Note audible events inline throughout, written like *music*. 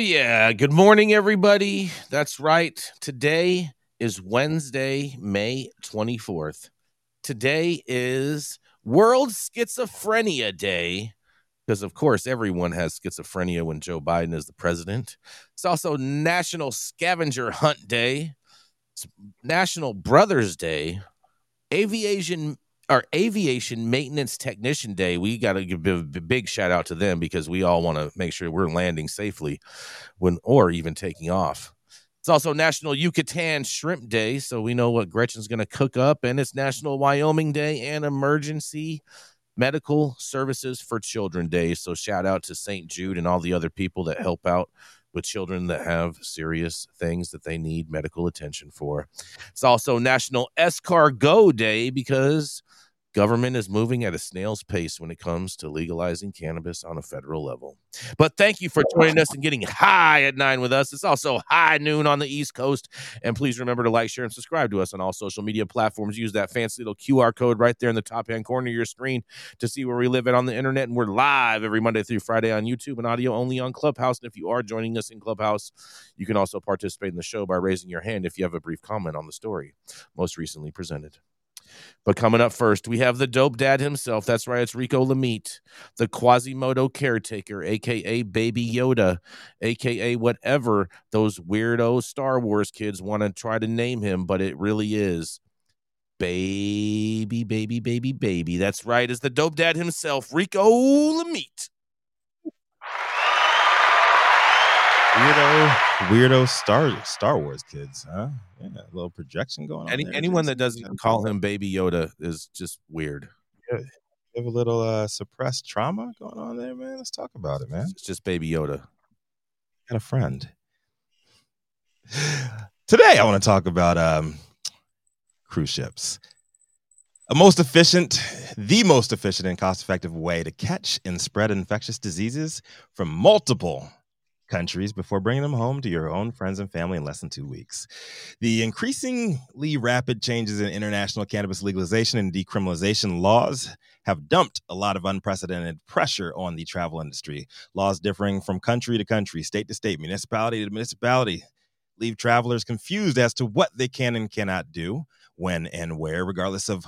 Yeah. Good morning, everybody. That's right. Today is Wednesday, May 24th. Today is World Schizophrenia Day, because, of course, everyone has schizophrenia when Joe Biden is the president. It's also National Scavenger Hunt Day, it's National Brothers Day, Aviation our aviation maintenance technician day we got to give a big shout out to them because we all want to make sure we're landing safely when or even taking off it's also national yucatan shrimp day so we know what gretchen's going to cook up and it's national wyoming day and emergency medical services for children day so shout out to st jude and all the other people that help out with children that have serious things that they need medical attention for. It's also National Escargot Day because Government is moving at a snail's pace when it comes to legalizing cannabis on a federal level. But thank you for joining us and getting high at nine with us. It's also high noon on the East Coast. And please remember to like, share, and subscribe to us on all social media platforms. Use that fancy little QR code right there in the top hand corner of your screen to see where we live at on the internet. And we're live every Monday through Friday on YouTube and audio only on Clubhouse. And if you are joining us in Clubhouse, you can also participate in the show by raising your hand if you have a brief comment on the story most recently presented. But coming up first, we have the dope dad himself. That's right, it's Rico Lamitte, the Quasimodo caretaker, aka Baby Yoda, aka whatever those weirdo Star Wars kids want to try to name him, but it really is Baby, Baby, Baby, Baby. That's right, is the dope dad himself, Rico Lamitte. Weirdo, weirdo Star Star Wars kids, huh? Yeah, a little projection going on. Any, there. anyone that doesn't call him Baby Yoda is just weird. Yeah, you have a little uh, suppressed trauma going on there, man. Let's talk about it, man. It's just Baby Yoda. Got a friend. Today, I want to talk about um, cruise ships. A most efficient, the most efficient and cost effective way to catch and spread infectious diseases from multiple countries before bringing them home to your own friends and family in less than two weeks. The increasingly rapid changes in international cannabis legalization and decriminalization laws have dumped a lot of unprecedented pressure on the travel industry. Laws differing from country to country, state to state, municipality to municipality leave travelers confused as to what they can and cannot do, when and where, regardless of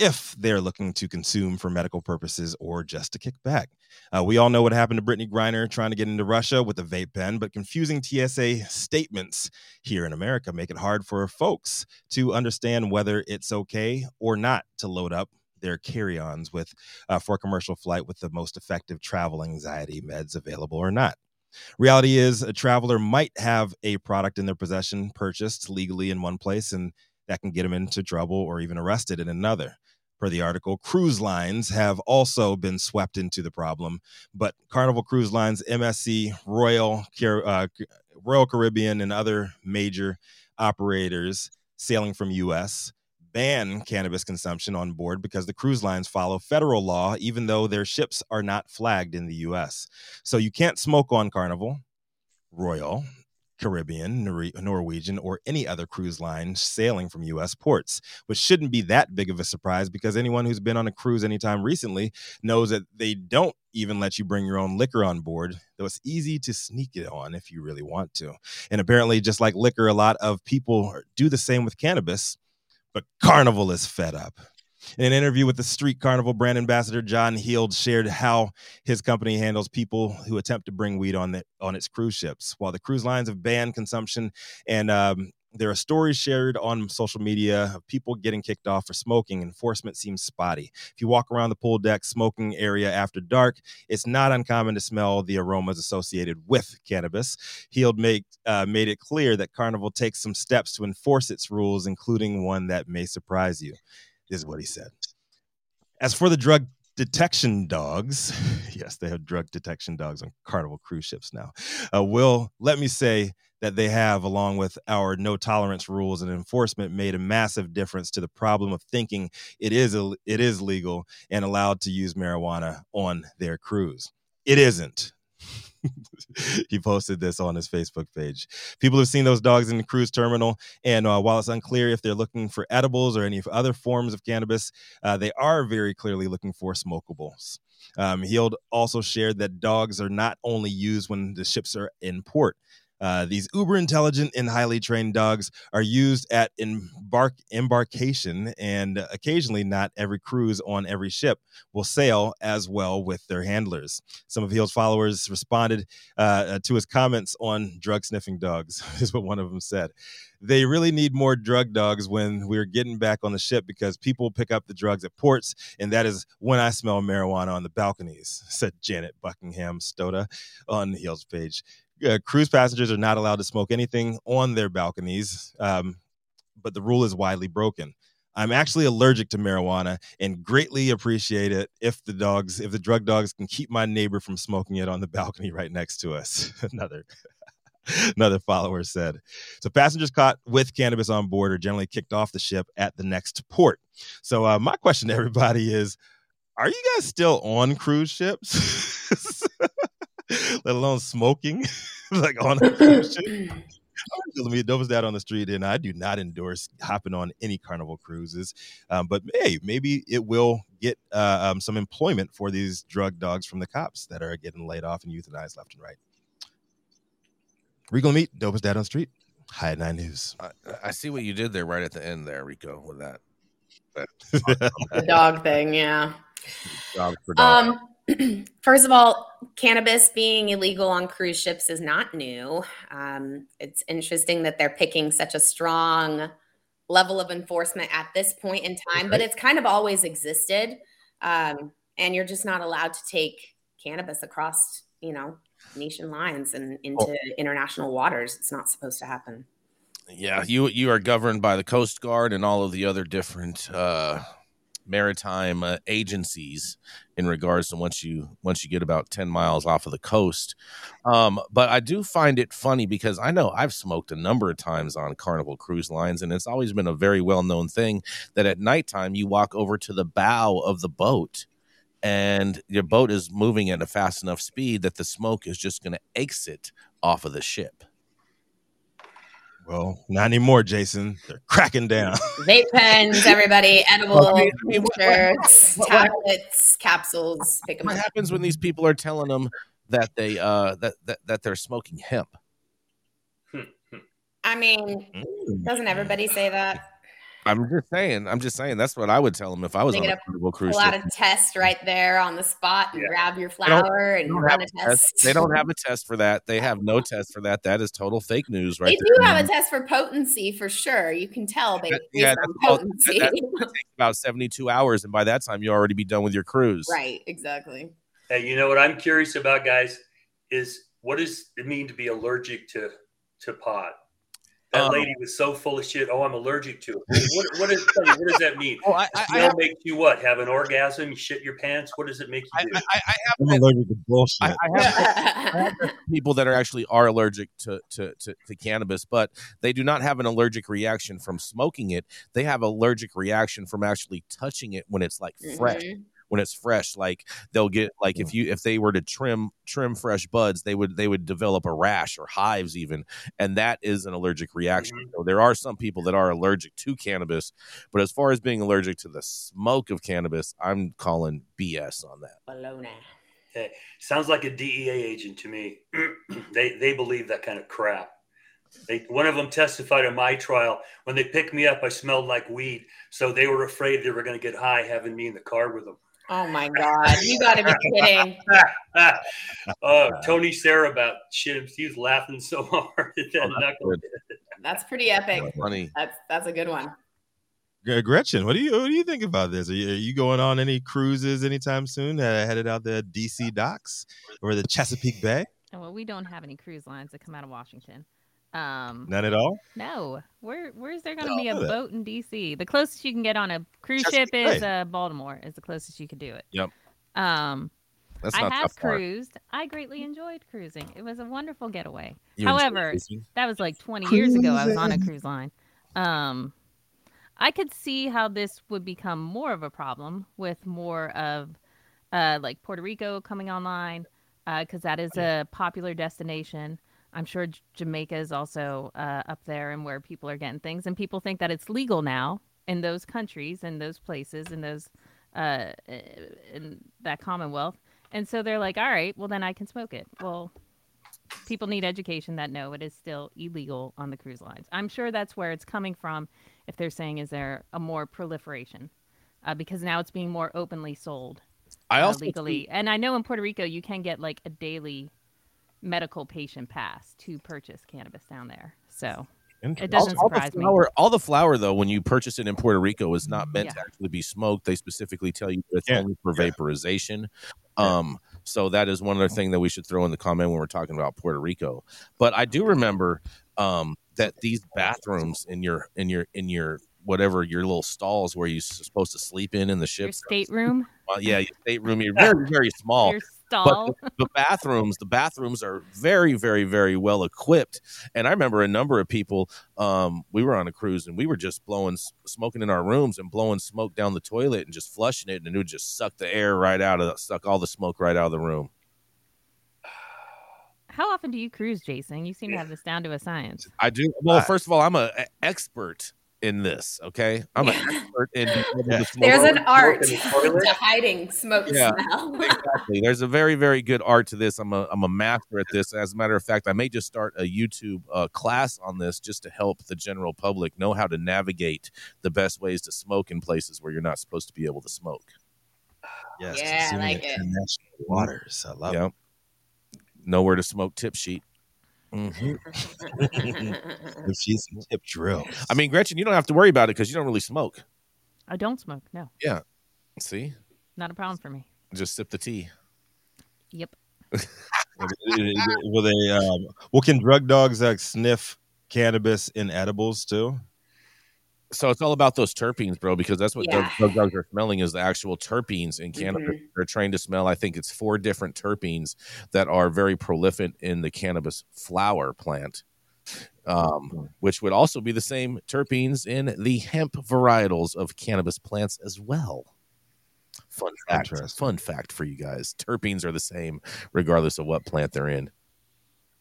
if they're looking to consume for medical purposes or just to kick back. Uh, we all know what happened to Brittney Griner trying to get into Russia with a vape pen, but confusing TSA statements here in America make it hard for folks to understand whether it's okay or not to load up their carry-ons with uh, for commercial flight with the most effective travel anxiety meds available or not. Reality is, a traveler might have a product in their possession purchased legally in one place and that can get them into trouble or even arrested in another. Per the article, cruise lines have also been swept into the problem, but Carnival Cruise Lines, MSC, Royal, uh, Royal Caribbean, and other major operators sailing from U.S. ban cannabis consumption on board because the cruise lines follow federal law, even though their ships are not flagged in the U.S. So you can't smoke on Carnival, Royal, Caribbean, Nor- Norwegian, or any other cruise line sailing from U.S. ports, which shouldn't be that big of a surprise because anyone who's been on a cruise anytime recently knows that they don't even let you bring your own liquor on board, though it's easy to sneak it on if you really want to. And apparently, just like liquor, a lot of people do the same with cannabis, but Carnival is fed up. In an interview with the Street Carnival brand ambassador John Heald shared how his company handles people who attempt to bring weed on the, on its cruise ships. While the cruise lines have banned consumption and um, there are stories shared on social media of people getting kicked off for smoking. Enforcement seems spotty. If you walk around the pool deck smoking area after dark, it's not uncommon to smell the aromas associated with cannabis. Heald make, uh, made it clear that Carnival takes some steps to enforce its rules, including one that may surprise you. Is what he said. As for the drug detection dogs, *laughs* yes, they have drug detection dogs on Carnival cruise ships now. Uh, will let me say that they have, along with our no tolerance rules and enforcement, made a massive difference to the problem of thinking it is it is legal and allowed to use marijuana on their cruise. It isn't. *laughs* he posted this on his Facebook page. People have seen those dogs in the cruise terminal, and uh, while it's unclear if they're looking for edibles or any other forms of cannabis, uh, they are very clearly looking for smokables. Um, Heald also shared that dogs are not only used when the ships are in port. Uh, these uber intelligent and highly trained dogs are used at embark embarkation, and occasionally, not every cruise on every ship will sail as well with their handlers. Some of Heald's followers responded uh, to his comments on drug sniffing dogs. *laughs* is what one of them said. They really need more drug dogs when we're getting back on the ship because people pick up the drugs at ports, and that is when I smell marijuana on the balconies," said Janet Buckingham Stoda on Heald's page uh, cruise passengers are not allowed to smoke anything on their balconies, um, but the rule is widely broken. I'm actually allergic to marijuana and greatly appreciate it if the dogs, if the drug dogs can keep my neighbor from smoking it on the *laughs* balcony right next to us. *laughs* Another *laughs* another follower said. So passengers caught with cannabis on board are generally kicked off the ship at the next port. So uh, my question to everybody is, are you guys still on cruise ships? let alone smoking, *laughs* like on a *laughs* cruise ship. Let me those that on the street, and I do not endorse hopping on any carnival cruises. Um, but hey, maybe it will get uh, um, some employment for these drug dogs from the cops that are getting laid off and euthanized left and right. Rico meet dopest dad on the street. High at nine news. I, I, see what you did there right at the end there, Rico, with that. *laughs* the dog thing, yeah. Dog for dog. Um, *clears throat* First of all, cannabis being illegal on cruise ships is not new. Um, it's interesting that they're picking such a strong level of enforcement at this point in time, right. but it's kind of always existed. Um, and you're just not allowed to take cannabis across, you know, nation lines and into oh. international waters. It's not supposed to happen. Yeah, you you are governed by the Coast Guard and all of the other different uh, maritime uh, agencies in regards to once you once you get about 10 miles off of the coast. Um, but i do find it funny because i know i've smoked a number of times on carnival cruise lines and it's always been a very well known thing that at nighttime you walk over to the bow of the boat and your boat is moving at a fast enough speed that the smoke is just going to exit off of the ship well, not anymore, Jason. They're cracking down. *laughs* Vape pens, everybody, *laughs* edible I mean, shirts, tablets, capsules. Pick them what up. happens when these people are telling them that they uh that that, that they're smoking hemp? I mean, mm. doesn't everybody say that? I'm just saying. I'm just saying. That's what I would tell them if I was on a carnival cruise. Pull out a test right there on the spot and yeah. grab your flower and run a test. test. They don't have a test for that. They have no test for that. That is total fake news, right? They do there. have a test for potency for sure. You can tell based, yeah, on potency. That, that *laughs* takes about 72 hours, and by that time you already be done with your cruise. Right. Exactly. Hey, you know what I'm curious about, guys, is what does it mean to be allergic to to pot? That um, lady was so full of shit. Oh, I'm allergic to it. What, what, is, what does that mean? Oh, I, I, I make you what? Have an orgasm? You shit your pants? What does it make you do? I, I, I have, I'm allergic to bullshit. I, I have, *laughs* I have people that are actually are allergic to, to, to, to, cannabis, but they do not have an allergic reaction from smoking it. They have allergic reaction from actually touching it when it's like fresh. Mm-hmm when it's fresh like they'll get like if you if they were to trim trim fresh buds they would they would develop a rash or hives even and that is an allergic reaction mm-hmm. so there are some people that are allergic to cannabis but as far as being allergic to the smoke of cannabis i'm calling bs on that Baloney. Hey, sounds like a DEA agent to me. *clears throat* they they believe that kind of crap. They, one of them testified in my trial. When they picked me up, I smelled like weed, so they were afraid they were going to get high having me in the car with them. Oh my god, you got to be kidding! uh, *laughs* Tony Sarah about shit. He was laughing so hard at that oh, knuckle. That's pretty epic. That's funny. That's that's a good one. Gretchen, what do you what do you think about this? Are you, are you going on any cruises anytime soon? Uh, headed out the DC docks or the Chesapeake Bay? Well, we don't have any cruise lines that come out of Washington. Um, None at all. No. Where Where's there going to be a boat in DC? The closest you can get on a cruise ship is uh, Baltimore. Is the closest you could do it. Yep. Um, That's I have cruised. I greatly enjoyed cruising. It was a wonderful getaway. You However, that was like 20 cruising. years ago. I was on a cruise line. Um, I could see how this would become more of a problem with more of uh, like Puerto Rico coming online uh, because uh, that is a popular destination. I'm sure J- Jamaica is also uh, up there and where people are getting things, and people think that it's legal now in those countries, in those places, in those uh, in that Commonwealth, and so they're like, all right, well then I can smoke it. Well, people need education that no, it is still illegal on the cruise lines. I'm sure that's where it's coming from. If they're saying is there a more proliferation, uh, because now it's being more openly sold. I uh, also legally, and I know in Puerto Rico you can get like a daily medical patient pass to purchase cannabis down there. So it doesn't all, surprise all flower, me. All the flower, though, when you purchase it in Puerto Rico, is not meant yeah. to actually be smoked. They specifically tell you it's yeah. only for yeah. vaporization. Um, so that is one other thing that we should throw in the comment when we're talking about Puerto Rico. But I do remember um, that these bathrooms in your in your in your whatever your little stalls where you're supposed to sleep in in the ship. Your stateroom. *laughs* Uh, yeah, your stateroom. You're *laughs* very very small. Your stall. But the, the, bathrooms, the bathrooms are very very very well equipped. And I remember a number of people. Um, we were on a cruise and we were just blowing smoking in our rooms and blowing smoke down the toilet and just flushing it, and it would just suck the air right out of suck all the smoke right out of the room. *sighs* How often do you cruise, Jason? You seem to have this down to a science. I do. Well, first of all, I'm an expert in this. Okay, I'm an expert in. *laughs* There's an art *laughs* to hiding smoke yeah, smell. *laughs* exactly. There's a very very good art to this. I'm a I'm a master at this. As a matter of fact, I may just start a YouTube uh, class on this just to help the general public know how to navigate the best ways to smoke in places where you're not supposed to be able to smoke. Yes, yeah, I like it. Waters, I love yep. it. Nowhere to smoke tip sheet. Mm-hmm. *laughs* she's tip drill. I mean, Gretchen, you don't have to worry about it because you don't really smoke. I don't smoke. No. Yeah. See. Not a problem for me. Just sip the tea. Yep. *laughs* Will they? Um, well, can drug dogs like sniff cannabis in edibles too? So it's all about those terpenes, bro, because that's what yeah. drug dogs are smelling is the actual terpenes in cannabis. Mm-hmm. They're trained to smell. I think it's four different terpenes that are very prolific in the cannabis flower plant, um, hmm. which would also be the same terpenes in the hemp varietals of cannabis plants as well. Fun fact. Fun fact for you guys: terpenes are the same regardless of what plant they're in.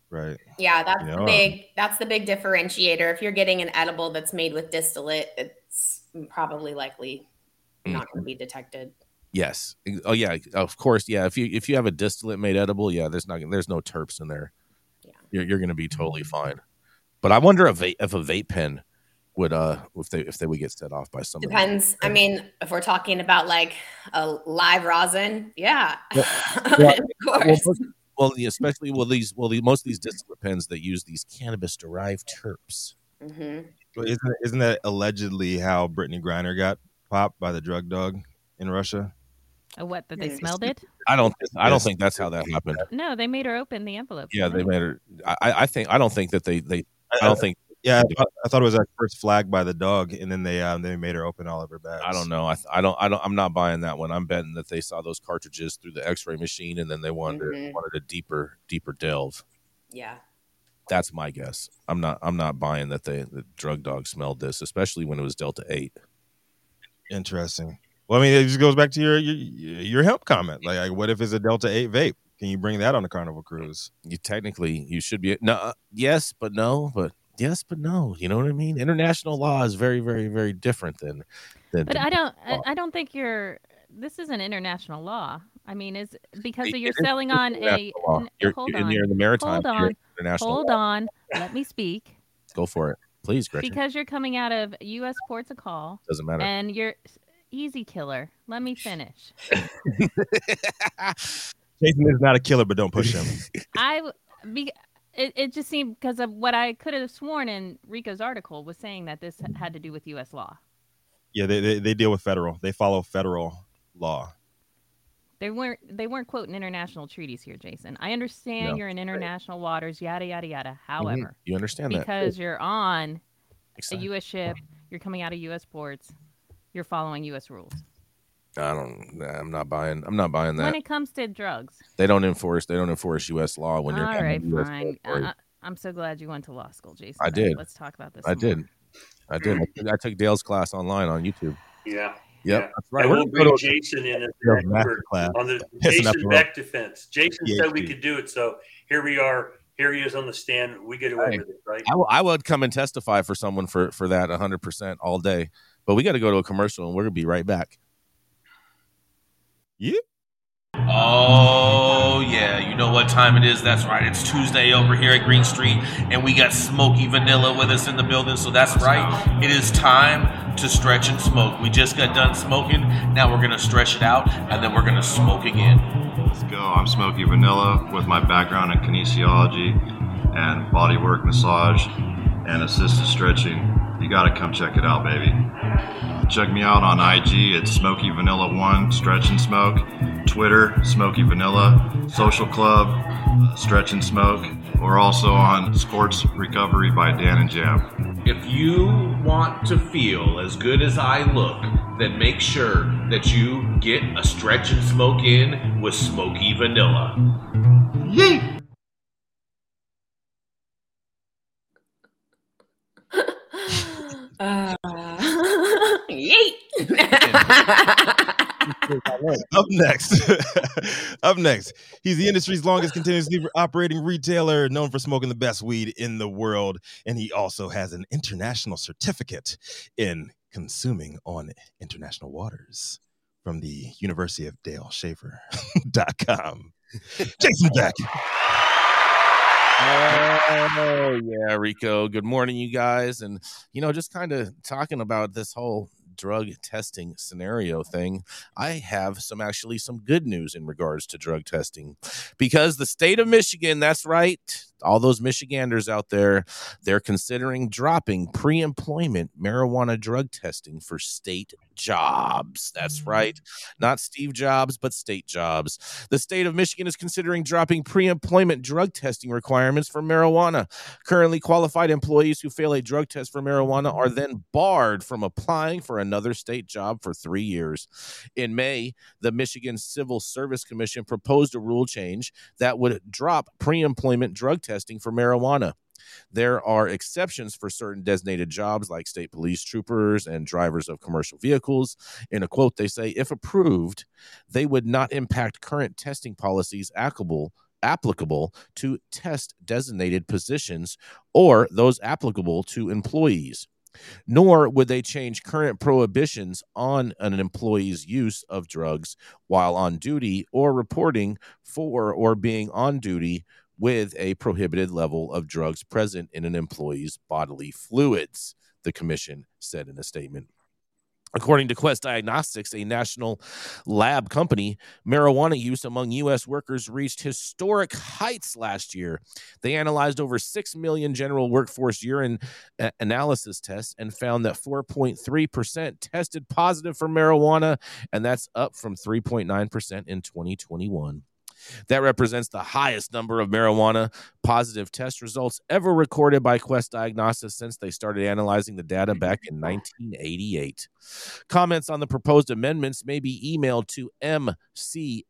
Right. Yeah, that's you know, the big that's the big differentiator. If you're getting an edible that's made with distillate, it's probably likely mm-hmm. not going to be detected. Yes. Oh yeah, of course. Yeah, if you if you have a distillate made edible, yeah, there's not there's no terps in there. Yeah. You're you're going to be totally fine. But I wonder if a, if a vape pen would uh if they if they would get set off by somebody. Depends. I mean, if we're talking about like a live rosin, yeah. *laughs* Of course. Well, well, especially well these well the, most of these distillate pens that use these cannabis derived terps. Mm-hmm. Well, isn't isn't that allegedly how Brittney Griner got popped by the drug dog in Russia? Uh, what that they smelled it? I don't. I don't think that's how that happened. No, they made her open the envelope. Yeah, they made her. I, I think. I don't think that they. They. I don't think yeah, I thought, I thought, it was at first flagged by the dog, and then they um, they made her open all of her bags. I don't know. I, I don't. I don't. I'm not buying that one. I'm betting that they saw those cartridges through the X-ray machine, and then they wanted mm-hmm. wanted a deeper deeper delve. Yeah, that's my guess. I'm not. I'm not buying that they the drug dog smelled this, especially when it was Delta Eight. Interesting. Well, I mean, it just goes back to your your, your hemp comment. Like, like, what if it's a Delta Eight vape? Can you bring that on a Carnival cruise? You technically you should be no. Uh, yes, but no. But yes, but no. You know what I mean? International law is very, very, very different than. than but I don't. Law. I don't think you're. This is an international law. I mean, is because you're selling on a. You're, hold on. You're in the maritime. Hold on. Hold law. on. Let me speak. Go for it. Please, Gretchen. Because you're coming out of U.S. ports of call. Doesn't matter. And you're easy killer. Let me finish. *laughs* Jason is not a killer, but don't push him. I be, it, it just seemed because of what I could have sworn in Rico's article was saying that this had to do with U.S. law. Yeah, they, they, they deal with federal. They follow federal law. They weren't they weren't quoting international treaties here, Jason. I understand no. you're in international waters, yada yada yada. Mm-hmm. However, mm-hmm. you understand because that because you're on exactly. a U.S. ship, you're coming out of U.S. ports, you're following U.S. rules. I don't. I'm not buying. I'm not buying that. When it comes to drugs, they don't enforce. They don't enforce U.S. law when you're. All right, fine. Uh, I'm so glad you went to law school, Jason. I did. Let's talk about this. I did. I did. I took Dale's class online on YouTube. Yeah. Yep, yeah. that's right. we'll bring Jason in on the Jason Beck defense. Jason PhD. said we could do it, so here we are. Here he is on the stand. We get away with it, right? I, would come and testify for someone for for that 100 percent all day. But we got to go to a commercial, and we're gonna be right back. Yeah. Oh, yeah. You know what time it is? That's right. It's Tuesday over here at Green Street, and we got Smoky Vanilla with us in the building. So that's right. It is time to stretch and smoke. We just got done smoking. Now we're going to stretch it out, and then we're going to smoke again. Let's go. I'm Smoky Vanilla with my background in kinesiology and bodywork massage and assisted stretching. You got to come check it out, baby. Check me out on IG at Smoky Vanilla One Stretch and Smoke, Twitter Smoky Vanilla, Social Club uh, Stretch and Smoke, or also on Sports Recovery by Dan and Jam. If you want to feel as good as I look, then make sure that you get a stretch and smoke in with Smoky Vanilla. Yeet! Uh, *laughs* Yeet. *laughs* Up next, *laughs* up next, he's the industry's longest continuously operating retailer, known for smoking the best weed in the world, and he also has an international certificate in consuming on international waters from the University of Dale Schafer.com. Jason Beck. Oh yeah, Rico. Good morning, you guys. And you know, just kind of talking about this whole drug testing scenario thing, I have some actually some good news in regards to drug testing because the state of Michigan, that's right, all those Michiganders out there, they're considering dropping pre employment marijuana drug testing for state jobs. That's mm-hmm. right. Not Steve Jobs, but state jobs. The state of Michigan is considering dropping pre employment drug testing requirements for marijuana. Currently, qualified employees who fail a drug test for marijuana are then barred from applying for another state job for three years. In May, the Michigan Civil Service Commission proposed a rule change that would drop pre employment drug testing for marijuana. There are exceptions for certain designated jobs like state police troopers and drivers of commercial vehicles. In a quote, they say, if approved, they would not impact current testing policies applicable applicable to test designated positions or those applicable to employees nor would they change current prohibitions on an employee's use of drugs while on duty or reporting for or being on duty with a prohibited level of drugs present in an employee's bodily fluids, the commission said in a statement. According to Quest Diagnostics, a national lab company, marijuana use among U.S. workers reached historic heights last year. They analyzed over 6 million general workforce urine analysis tests and found that 4.3% tested positive for marijuana, and that's up from 3.9% in 2021. That represents the highest number of marijuana positive test results ever recorded by Quest Diagnostics since they started analyzing the data back in 1988. Comments on the proposed amendments may be emailed to mcsc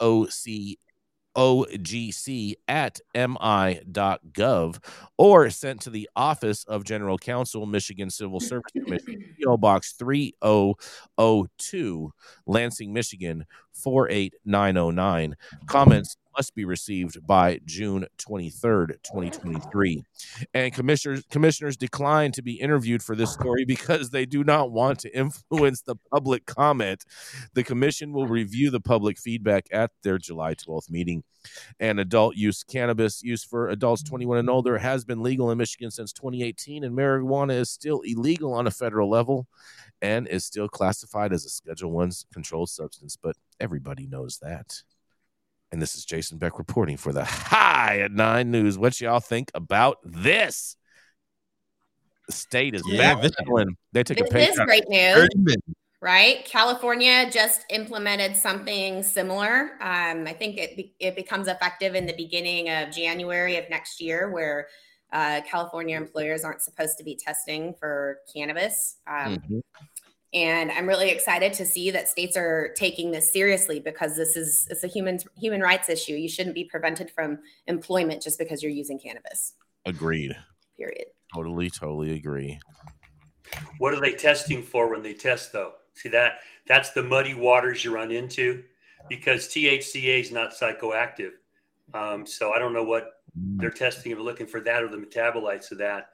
OC ogc at mi.gov or sent to the Office of General Counsel, Michigan Civil Service Commission, *clears throat* PO Box 3002, Lansing, Michigan 48909. Mm-hmm. Comments must be received by June 23rd, 2023. And commissioners commissioners declined to be interviewed for this story because they do not want to influence the public comment. The commission will review the public feedback at their July 12th meeting. And adult use cannabis use for adults 21 and older has been legal in Michigan since 2018, and marijuana is still illegal on a federal level and is still classified as a Schedule One controlled substance. But everybody knows that. And this is Jason Beck reporting for the High at Nine News. What y'all think about this? The state is yeah, back. They took this a pay is great news, right? California just implemented something similar. Um, I think it it becomes effective in the beginning of January of next year, where uh, California employers aren't supposed to be testing for cannabis. Um, mm-hmm. And I'm really excited to see that states are taking this seriously because this is it's a human human rights issue. You shouldn't be prevented from employment just because you're using cannabis. Agreed. Period. Totally, totally agree. What are they testing for when they test though? See that that's the muddy waters you run into because THCA is not psychoactive. Um, so I don't know what they're testing and looking for that or the metabolites of that.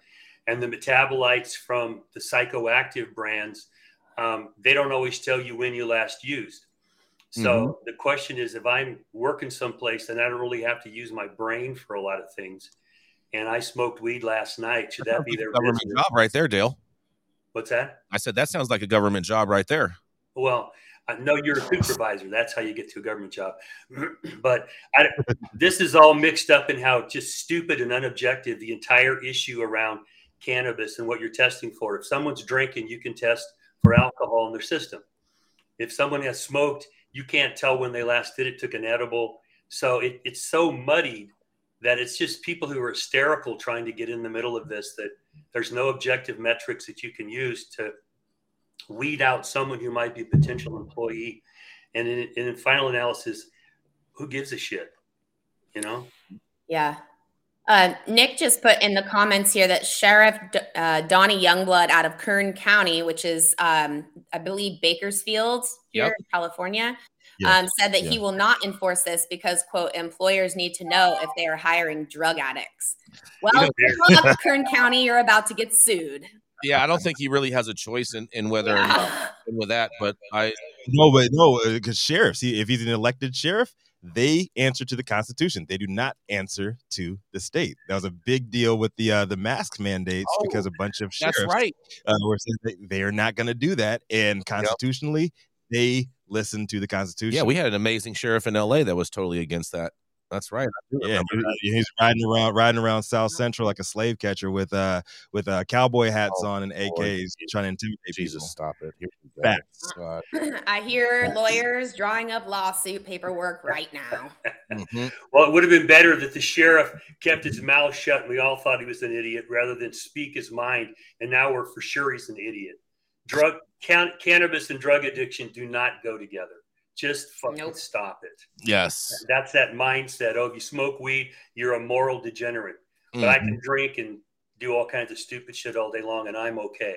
And the metabolites from the psychoactive brands um, they don't always tell you when you last used. So mm-hmm. the question is, if I'm working someplace and I don't really have to use my brain for a lot of things, and I smoked weed last night, should that be their government business? job right there, Dale? What's that? I said that sounds like a government job right there. Well, I know you're a supervisor. That's how you get to a government job. *clears throat* but I, this is all mixed up in how just stupid and unobjective the entire issue around cannabis and what you're testing for. If someone's drinking, you can test for alcohol in their system. If someone has smoked, you can't tell when they last did it, took an edible. So it, it's so muddied that it's just people who are hysterical trying to get in the middle of this that there's no objective metrics that you can use to weed out someone who might be a potential employee. And in, in final analysis, who gives a shit? You know? Yeah. Uh, Nick just put in the comments here that Sheriff uh, Donny Youngblood out of Kern County, which is, um, I believe, Bakersfield here yep. in California, um, said that yeah. he will not enforce this because, quote, employers need to know if they are hiring drug addicts. Well, Kern County, you're about to get sued. Yeah, I don't think he really has a choice in, in whether yeah. with that, but I no, but no, because uh, sheriffs, he, if he's an elected sheriff, they answer to the Constitution. They do not answer to the state. That was a big deal with the uh, the mask mandates oh, because a bunch of sheriffs that's right. uh, were saying they are not going to do that, and constitutionally yep. they listen to the Constitution. Yeah, we had an amazing sheriff in L.A. that was totally against that. That's right. Yeah, he's riding around, riding around South Central like a slave catcher with uh with uh cowboy hats oh, on and AKs, boy. trying to intimidate Jesus, people. stop it! Facts. *laughs* I hear lawyers drawing up lawsuit paperwork right now. mm-hmm. Well, it would have been better that the sheriff kept his mouth shut and we all thought he was an idiot, rather than speak his mind. And now we're for sure he's an idiot. Drug, can, cannabis, and drug addiction do not go together. Just fucking nope. stop it. Yes. That's that mindset. Oh, if you smoke weed, you're a moral degenerate. But mm-hmm. I can drink and do all kinds of stupid shit all day long and I'm okay.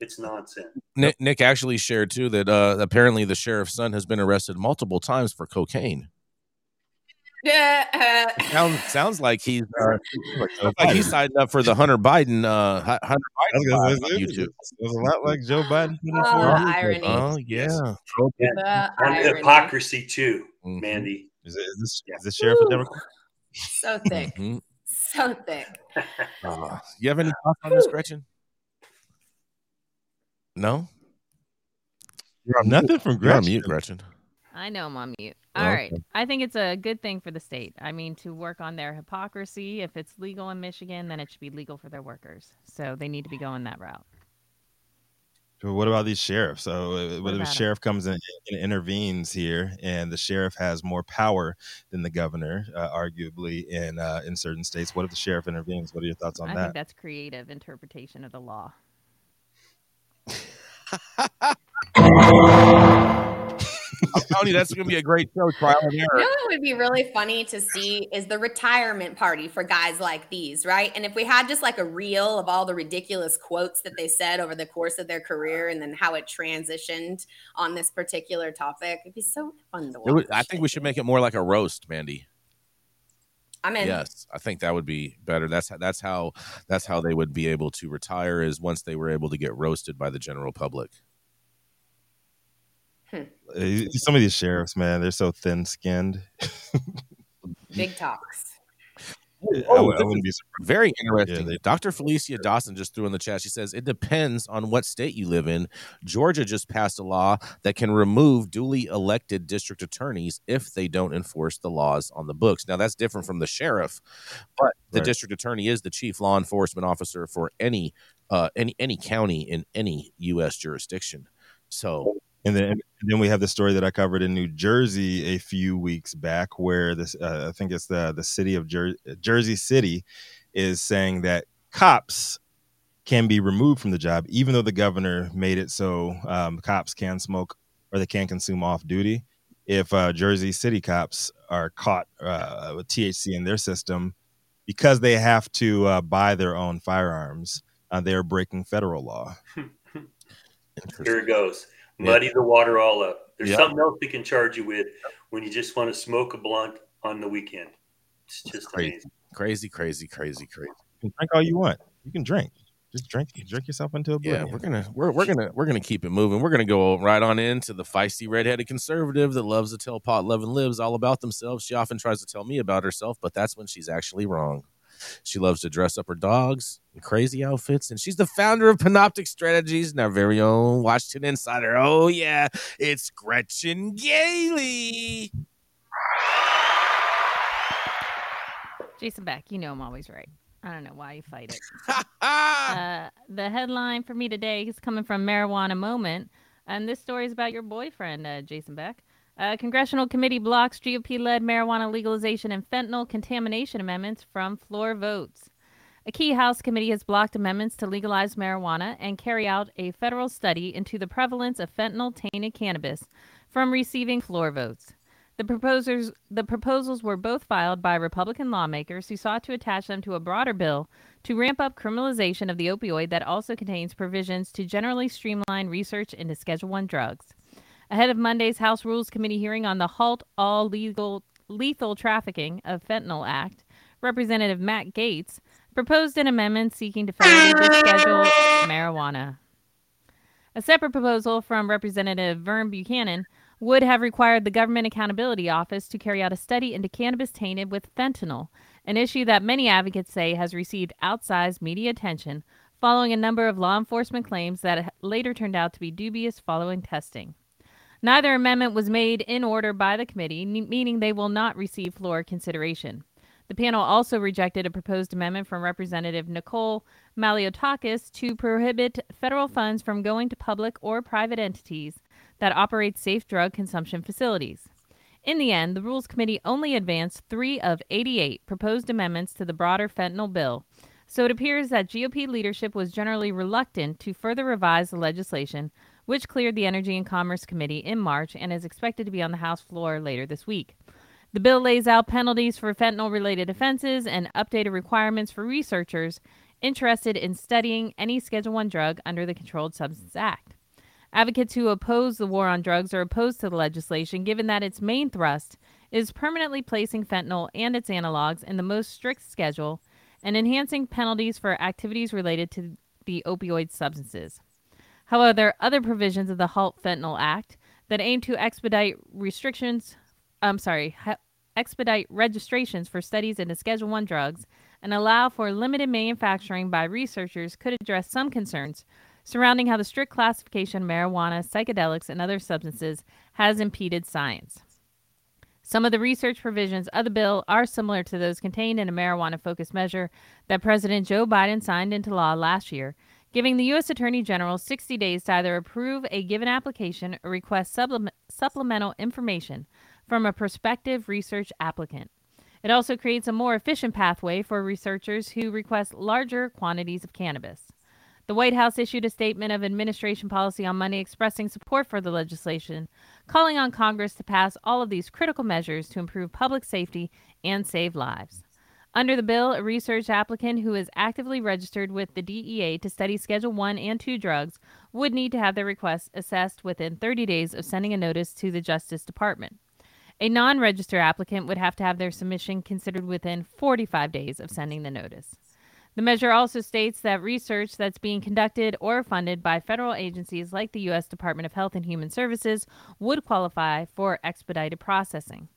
It's nonsense. Nick, Nick actually shared too that uh, apparently the sheriff's son has been arrested multiple times for cocaine. Yeah, uh, sounds *laughs* sounds like he's uh, like he's signed up for the Hunter Biden uh, Hunter Biden on YouTube. It's a lot like Joe Biden. Oh, irony. Oh yeah, yeah. and hypocrisy too, mm-hmm. Manndie. Is, it, is this yeah. is this sheriff a Democrat? So thick, mm-hmm. so thick. Uh, you have any thoughts on this, Gretchen? No. Nothing from Gretchen. You're on mute, Gretchen. I know I'm on mute. All okay. right. I think it's a good thing for the state. I mean, to work on their hypocrisy. If it's legal in Michigan, then it should be legal for their workers. So they need to be going that route. what about these sheriffs? So, uh, what, if a sheriff comes in and intervenes here, and the sheriff has more power than the governor, uh, arguably in uh, in certain states? What if the sheriff intervenes? What are your thoughts on I that? I think that's creative interpretation of the law. *laughs* I'm telling you, that's going to be a great show. Trial and error. You know what would be really funny to see is the retirement party for guys like these, right? And if we had just like a reel of all the ridiculous quotes that they said over the course of their career, and then how it transitioned on this particular topic, it'd be so fun to watch. Would, I think we should make it more like a roast, Manndie. I'm in. Yes, I think that would be better. That's how, that's how that's how they would be able to retire is once they were able to get roasted by the general public. Hmm. Some of these sheriffs, man, they're so thin skinned. *laughs* Big talks. Oh, I, I wouldn't be surprised. Very interesting. Yeah, Dr. Felicia Dawson just threw in the chat. She says it depends on what state you live in. Georgia just passed a law that can remove duly elected district attorneys if they don't enforce the laws on the books. Now that's different from the sheriff, but the right. district attorney is the chief law enforcement officer for any uh, any any county in any U.S. jurisdiction. So and then, and then we have the story that I covered in New Jersey a few weeks back, where this uh, I think it's the the city of Jer- Jersey City is saying that cops can be removed from the job, even though the governor made it so um, cops can smoke or they can consume off duty. If uh, Jersey City cops are caught uh, with THC in their system, because they have to uh, buy their own firearms, uh, they are breaking federal law. *laughs* Here it goes muddy the water all up. There's yep. something else they can charge you with when you just want to smoke a blunt on the weekend. It's just crazy, amazing. crazy, crazy, crazy, crazy. You can drink all you want. You can drink. Just drink, drink yourself into a Yeah, we're gonna we're, we're gonna we're gonna keep it moving. We're gonna go right on into the feisty redheaded conservative that loves to tell pot loving lives all about themselves. She often tries to tell me about herself, but that's when she's actually wrong. She loves to dress up her dogs in crazy outfits, and she's the founder of Panoptic Strategies and our very own Washington Insider. Oh, yeah, it's Gretchen Gailey. Jason Beck, you know I'm always right. I don't know why you fight it. *laughs* uh, the headline for me today is coming from Marijuana Moment, and this story is about your boyfriend, uh, Jason Beck. A congressional committee blocks GOP led marijuana legalization and fentanyl contamination amendments from floor votes. A key House committee has blocked amendments to legalize marijuana and carry out a federal study into the prevalence of fentanyl tainted cannabis from receiving floor votes. The proposers the proposals were both filed by Republican lawmakers who sought to attach them to a broader bill to ramp up criminalization of the opioid that also contains provisions to generally streamline research into Schedule 1 drugs. Ahead of Monday's House Rules Committee hearing on the Halt All Legal Lethal Trafficking of Fentanyl Act, Representative Matt Gaetz proposed an amendment seeking to federally schedule marijuana. A separate proposal from Representative Vern Buchanan would have required the Government Accountability Office to carry out a study into cannabis tainted with fentanyl, an issue that many advocates say has received outsized media attention following a number of law enforcement claims that later turned out to be dubious following testing. Neither amendment was made in order by the committee, meaning they will not receive floor consideration. The panel also rejected a proposed amendment from Representative Nicole Malliotakis to prohibit federal funds from going to public or private entities that operate safe drug consumption facilities. In the end, the Rules Committee only advanced three of 88 proposed amendments to the broader fentanyl bill, so it appears that GOP leadership was generally reluctant to further revise the legislation which cleared the Energy and Commerce Committee in March and is expected to be on the House floor later this week. The bill lays out penalties for fentanyl related offenses and updated requirements for researchers interested in studying any Schedule 1 drug under the Controlled Substance Act. Advocates who oppose the war on drugs are opposed to the legislation given that its main thrust is permanently placing fentanyl and its analogs in the most strict schedule and enhancing penalties for activities related to the opioid substances. However, there are other provisions of the Halt Fentanyl Act that aim to expedite restrictions. I'm sorry, expedite registrations for studies into Schedule One drugs and allow for limited manufacturing by researchers could address some concerns surrounding how the strict classification of marijuana, psychedelics, and other substances has impeded science. Some of the research provisions of the bill are similar to those contained in a marijuana focused measure that President Joe Biden signed into law last year giving the U.S. Attorney General 60 days to either approve a given application or request supplemental information from a prospective research applicant. It also creates a more efficient pathway for researchers who request larger quantities of cannabis. The White House issued a statement of administration policy on Monday expressing support for the legislation, calling on Congress to pass all of these critical measures to improve public safety and save lives. Under the bill, a research applicant who is actively registered with the DEA to study Schedule 1 and 2 drugs would need to have their request assessed within 30 days of sending a notice to the Justice Department. A non registered applicant would have to have their submission considered within 45 days of sending the notice. The measure also states that research that's being conducted or funded by federal agencies like the U.S. Department of Health and Human Services would qualify for expedited processing.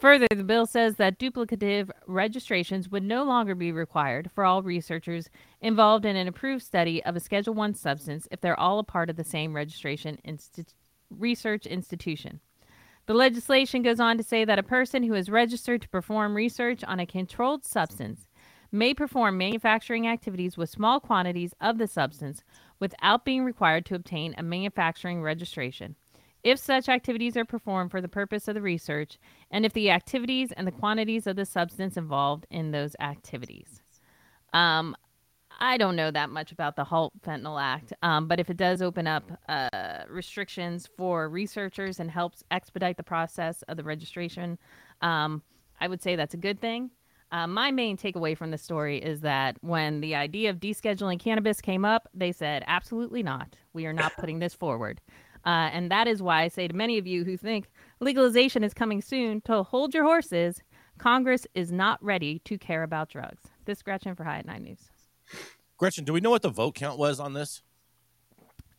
Further, the bill says that duplicative registrations would no longer be required for all researchers involved in an approved study of a Schedule 1 substance if they're all a part of the same registration insti- research institution. The legislation goes on to say that a person who is registered to perform research on a controlled substance may perform manufacturing activities with small quantities of the substance without being required to obtain a manufacturing registration. If such activities are performed for the purpose of the research, and if the activities and the quantities of the substance involved in those activities. Um, I don't know that much about the HALT Fentanyl Act, um, but if it does open up uh, restrictions for researchers and helps expedite the process of the registration, um, I would say that's a good thing. Uh, my main takeaway from the story is that when the idea of descheduling cannabis came up, they said, absolutely not. We are not putting this forward. Uh, and that is why I say to many of you who think legalization is coming soon to hold your horses. Congress is not ready to care about drugs. This Gretchen for High at Nine News. Gretchen, do we know what the vote count was on this?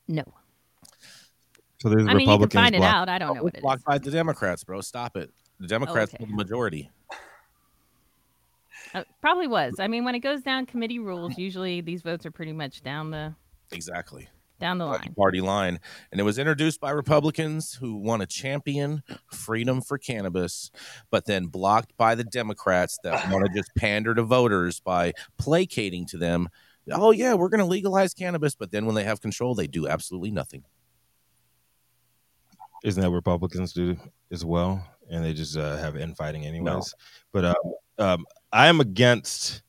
No. So there's I mean, you can find it out. I don't know what it blocked is. by the Democrats, bro. Stop it. The Democrats okay. hold the majority. Uh, probably was. I mean, when it goes down committee rules, usually these votes are pretty much down the Exactly. Down the line. Party line. And it was introduced by Republicans who want to champion freedom for cannabis, but then blocked by the Democrats that *laughs* want to just pander to voters by placating to them. Oh, yeah, we're going to legalize cannabis. But then when they have control, they do absolutely nothing. Isn't that what Republicans do as well? And they just uh, have infighting anyways. But um, um, I am against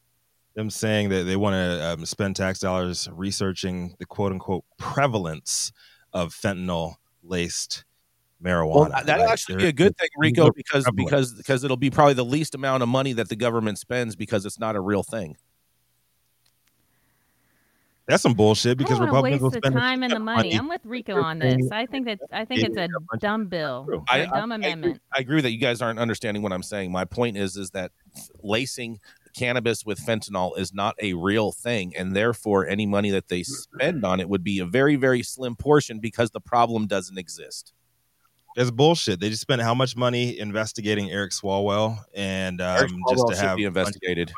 them saying that they want to um, spend tax dollars researching the quote unquote prevalence of fentanyl laced marijuana. Well, that'll Like, actually there- be a good thing, Rico, because prevalence. because because it'll be probably the least amount of money that the government spends because it's not a real thing. that's some bullshit I because don't Republicans will waste the spend a time and the money. money I'm with Rico on this. I think that I think it's a dumb bill, True. a I- dumb I agree, amendment. I agree that you guys aren't understanding what I'm saying. My point is is that lacing cannabis with fentanyl is not a real thing, and therefore any money that they spend on it would be a very very slim portion because the problem doesn't exist. It's bullshit. They just spent how much money investigating Eric Swalwell and um, Eric just to have be a bunch- investigated.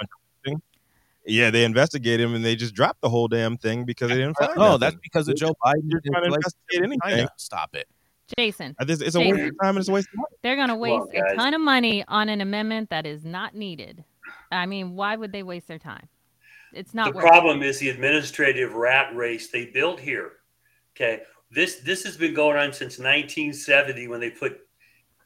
Yeah, they investigated him and they just dropped the whole damn thing because they didn't find. No, nothing. that's because of Joe Biden. You're trying to investigate anything. Stop it. Jason, I think It's a waste of time and it's a waste of money. they're going to waste on, guys. a ton of money on an amendment that is not needed. I mean, why would they waste their time? It's not the problem is the administrative rat race they built here. Okay, this this has been going on since 1970 when they put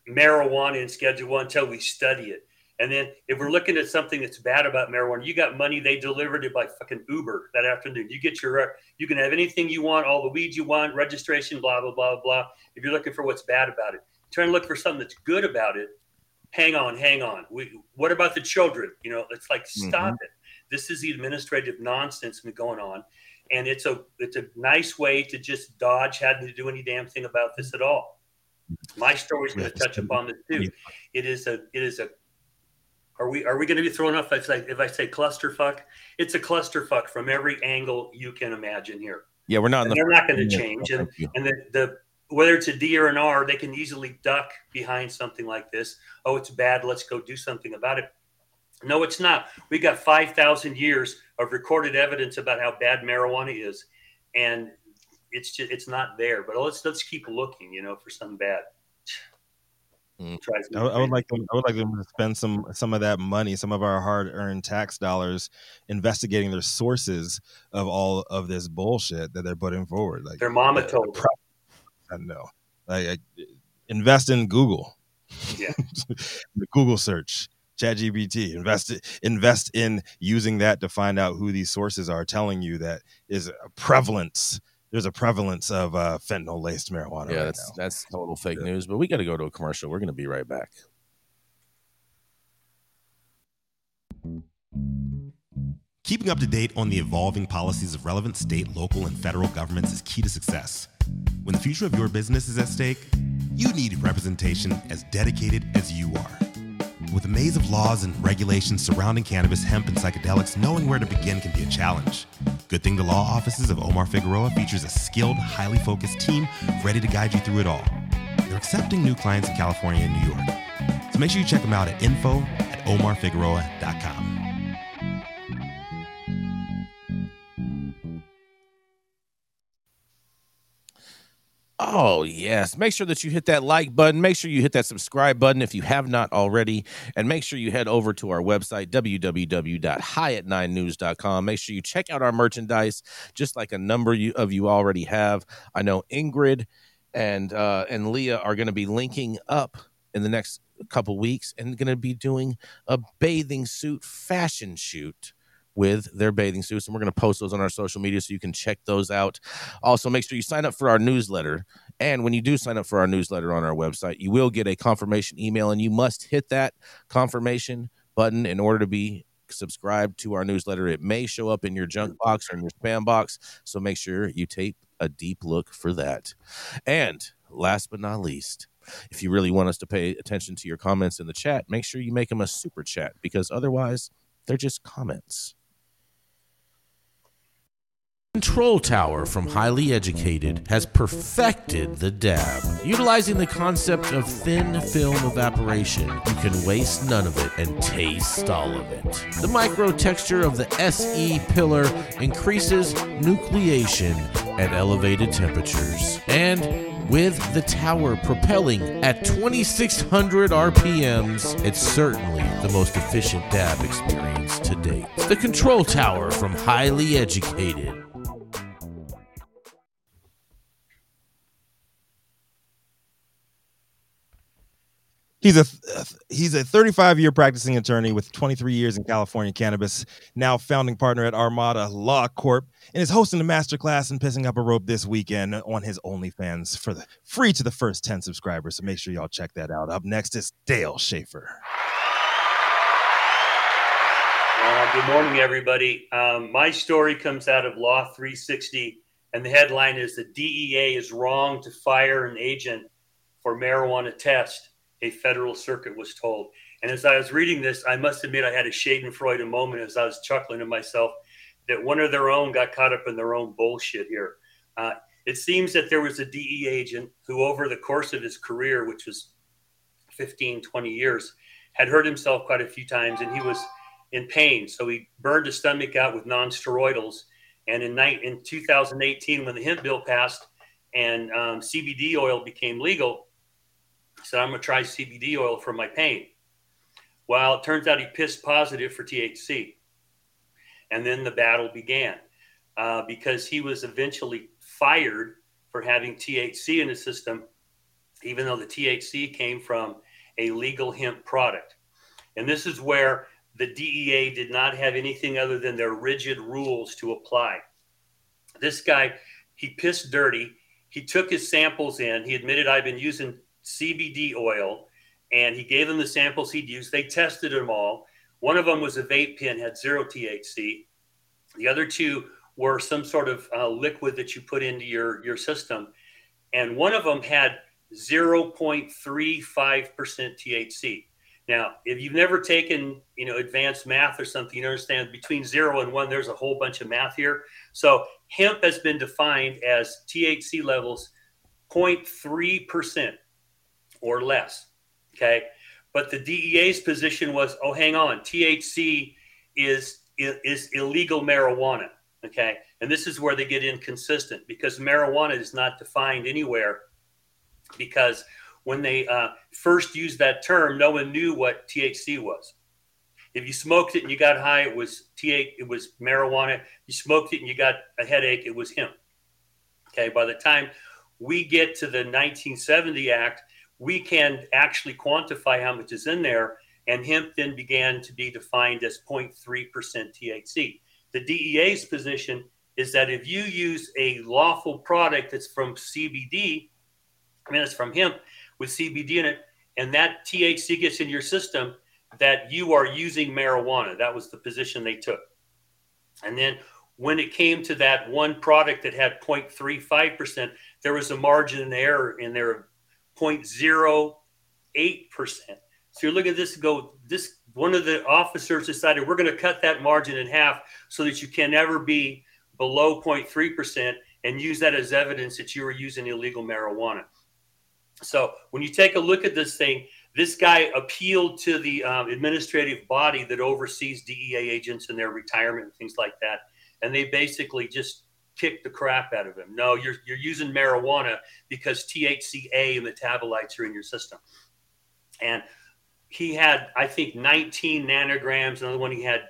marijuana in Schedule One until we study it. And then if we're looking at something that's bad about marijuana, you got money. They delivered it by fucking Uber that afternoon. You get your you can have anything you want, all the weed you want, registration, blah blah blah blah. If you're looking for what's bad about it, trying to look for something that's good about it. Hang on, hang on. We, what about the children? You know, it's like stop mm-hmm. it. This is the administrative nonsense going on, and it's a it's a nice way to just dodge having to do any damn thing about this at all. My story is going to touch upon this too. It is a it is a. Are we are we going to be thrown off if I if I say clusterfuck? It's a clusterfuck from every angle you can imagine here. Yeah, we're not in And the. they're not going to change, and and the, the whether it's a D or an R, they can easily duck behind something like this. Oh, it's bad. Let's go do something about it. No, it's not. We've got five thousand years of recorded evidence about how bad marijuana is, and it's just it's not there. But let's let's keep looking, you know, for something bad. Mm. Drives I, would- I would like them. I would like them to spend some some of that money, some of our hard-earned tax dollars, investigating their sources of all of this bullshit that they're putting forward. Like Their mama told them. I know. Like, I, invest in Google. Yeah. *laughs* the Google search, ChatGPT. Invest invest in using that to find out who these sources are telling you that is a prevalence. There's a prevalence of uh, fentanyl laced marijuana. Yeah, right that's now. that's total fake Yeah. news. But we got to go to a commercial. We're going to be right back. Keeping up to date on the evolving policies of relevant state, local, and federal governments is key to success. When the future of your business is at stake, you need representation as dedicated as you are. With a maze of laws and regulations surrounding cannabis, hemp, and psychedelics, knowing where to begin can be a challenge. Good thing the law offices of Omar Figueroa features a skilled, highly focused team ready to guide you through it all. They're accepting new clients in California and New York. So make sure you check them out at info at omarfigueroa.com. Oh, yes. Make sure that you hit that like button. Make sure you hit that subscribe button if you have not already. And make sure you head over to our website, www.highat9news.com. Make sure you check out our merchandise, just like a number of you already have. I know Ingrid and uh, and Leah are going to be linking up in the next couple weeks and going to be doing a bathing suit fashion shoot with their bathing suits. And we're going to post those on our social media so you can check those out. Also, make sure you sign up for our newsletter. And when you do sign up for our newsletter on our website, you will get a confirmation email, and you must hit that confirmation button in order to be subscribed to our newsletter. It may show up in your junk box or in your spam box. So make sure you take a deep look for that. And last but not least, if you really want us to pay attention to your comments in the chat, make sure you make them a super chat because otherwise they're just comments. Control Tower from Highly Educated has perfected the dab. Utilizing the concept of thin film evaporation, you can waste none of it and taste all of it. The micro texture of the SE pillar increases nucleation at elevated temperatures. And with the tower propelling at 2600 RPMs, it's certainly the most efficient dab experience to date. The Control Tower from Highly Educated. He's a he's a 35 year practicing attorney with 23 years in California cannabis. Now founding partner at Armada Law Corp, and is hosting a masterclass and pissing up a rope this weekend on his OnlyFans for the free to the first 10 subscribers. So make sure y'all check that out. Up next is Dale Schafer. Uh, good morning, everybody. Um, my story comes out of Law 360, and the headline is the DEA is wrong to fire an agent for marijuana test a federal circuit was told. And as I was reading this, I must admit I had a Schadenfreude moment as I was chuckling to myself that one of their own got caught up in their own bullshit here. Uh, it seems that there was a DE agent who, over the course of his career, which was 15, 20 years, had hurt himself quite a few times and he was in pain. So he burned his stomach out with non-steroidals. And in, night, in 2018, when the hemp bill passed and um, CBD oil became legal, said, I'm going to try CBD oil for my pain. Well, it turns out he pissed positive for THC. And then the battle began uh, because he was eventually fired for having THC in his system, even though the THC came from a legal hemp product. And this is where the DEA did not have anything other than their rigid rules to apply. This guy, he pissed dirty. He took his samples in. He admitted, I've been using CBD oil, and he gave them the samples he'd used. They tested them all. One of them was a vape pen, had zero THC. The other two were some sort of uh, liquid that you put into your, your system. And one of them had 0.35% THC. Now, if you've never taken, you know, advanced math or something, you understand between zero and one, there's a whole bunch of math here. So hemp has been defined as THC levels 0.3% or less. Okay. But the DEA's position was, oh, hang on, THC is, is, illegal marijuana. Okay. And this is where they get inconsistent because marijuana is not defined anywhere because when they uh, first used that term, no one knew what THC was. If you smoked it and you got high, it was THC, it was marijuana. You smoked it and you got a headache, it was hemp. Okay, by the time we get to the 1970 Act, we can actually quantify how much is in there. And hemp then began to be defined as 0.3% THC. The DEA's position is that if you use a lawful product that's from CBD, I mean, it's from hemp with CBD in it, and that THC gets in your system, that you are using marijuana. That was the position they took. And then when it came to that one product that had 0.35%, there was a margin of error in there of 0.08%. So you look at this go, this one of the officers decided we're going to cut that margin in half so that you can never be below 0.3% and use that as evidence that you were using illegal marijuana. So when you take a look at this thing, this guy appealed to the um, administrative body that oversees DEA agents and their retirement and things like that, and they basically just kicked the crap out of him. No, you're you're using marijuana because THCA metabolites are in your system, and he had I think 19 nanograms. Another one he had,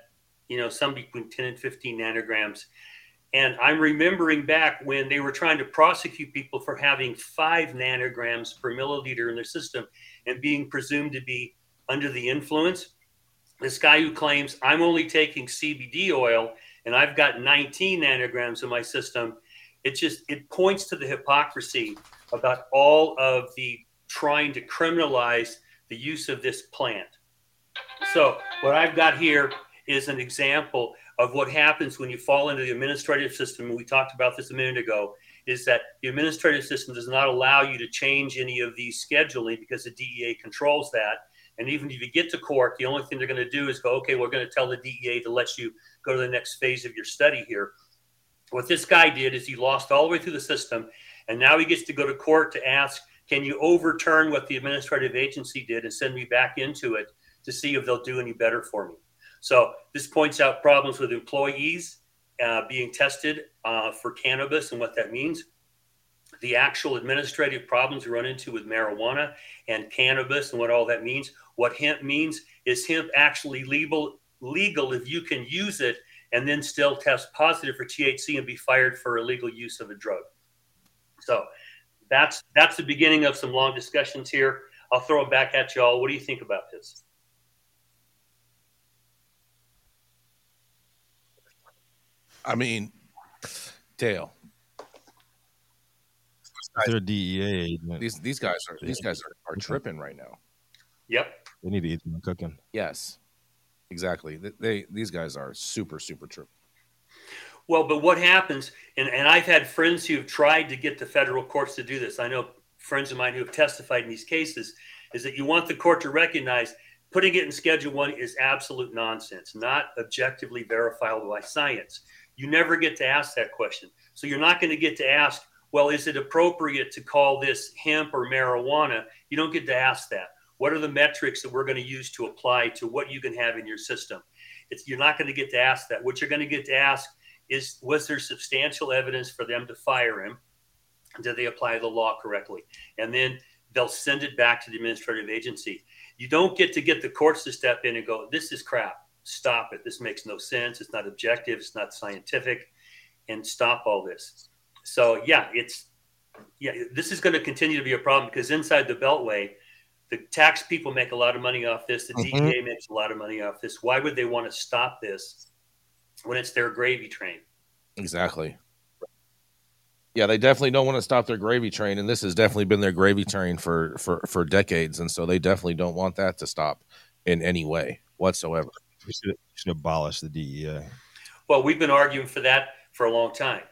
you know, some between 10 and 15 nanograms. And I'm remembering back when they were trying to prosecute people for having five nanograms per milliliter in their system and being presumed to be under the influence. This guy who claims I'm only taking CBD oil and I've got 19 nanograms in my system, it just it points to the hypocrisy about all of the trying to criminalize the use of this plant. So what I've got here is an example of what happens when you fall into the administrative system. We talked about this a minute ago. Is that the administrative system does not allow you to change any of these scheduling because the DEA controls that. And even if you get to court, the only thing they're going to do is go, okay, we're going to tell the DEA to let you go to the next phase of your study here. What this guy did is he lost all the way through the system, and now he gets to go to court to ask, can you overturn what the administrative agency did and send me back into it to see if they'll do any better for me? So this points out problems with employees uh, being tested uh, for cannabis and what that means. The actual administrative problems we run into with marijuana and cannabis and what all that means. What hemp means is hemp actually legal, legal if you can use it and then still test positive for THC and be fired for illegal use of a drug. So that's that's the beginning of some long discussions here. I'll throw it back at y'all. What do you think about this? I mean, Dale. They're DEA agent. These these guys are these guys are, are tripping right now. Yep. They need to eat some cooking. Yes. Exactly. They, they these guys are super super tripping. Well, but what happens, and, and I've had friends who've tried to get the federal courts to do this. I know friends of mine who have testified in these cases, is that you want the court to recognize putting it in Schedule One is absolute nonsense, not objectively verifiable by science. You never get to ask that question. So you're not going to get to ask, well, is it appropriate to call this hemp or marijuana? You don't get to ask that. What are the metrics that we're going to use to apply to what you can have in your system? It's, you're not going to get to ask that. What you're going to get to ask is, was there substantial evidence for them to fire him? Did they apply the law correctly? And then they'll send it back to the administrative agency. You don't get to get the courts to step in and go, this is crap stop it. This makes no sense. It's not objective. It's not scientific, and stop all this. So yeah, it's yeah. This is going to continue to be a problem because inside the Beltway, the tax people make a lot of money off this. The mm-hmm. DEA makes a lot of money off this. Why would they want to stop this when it's their gravy train? Exactly. Yeah, they definitely don't want to stop their gravy train, and this has definitely been their gravy train for for for decades, and so they definitely don't want that to stop in any way whatsoever. We should, should abolish the DEA. Well, we've been arguing for that for a long time.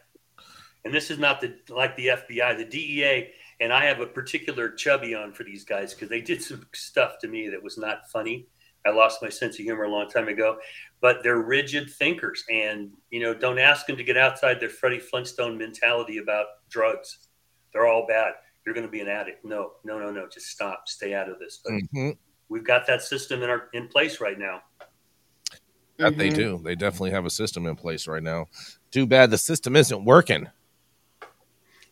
And this is not the like the FBI, the DEA, and I have a particular chubby on for these guys because they did some stuff to me that was not funny. I lost my sense of humor a long time ago, but they're rigid thinkers, and you know, don't ask them to get outside their Freddie Flintstone mentality about drugs. They're all bad. You're going to be an addict. No, no, no, no. Just stop. Stay out of this. But mm-hmm. we've got that system in our in place right now. That mm-hmm. they do. They definitely have a system in place right now. Too bad the system isn't working.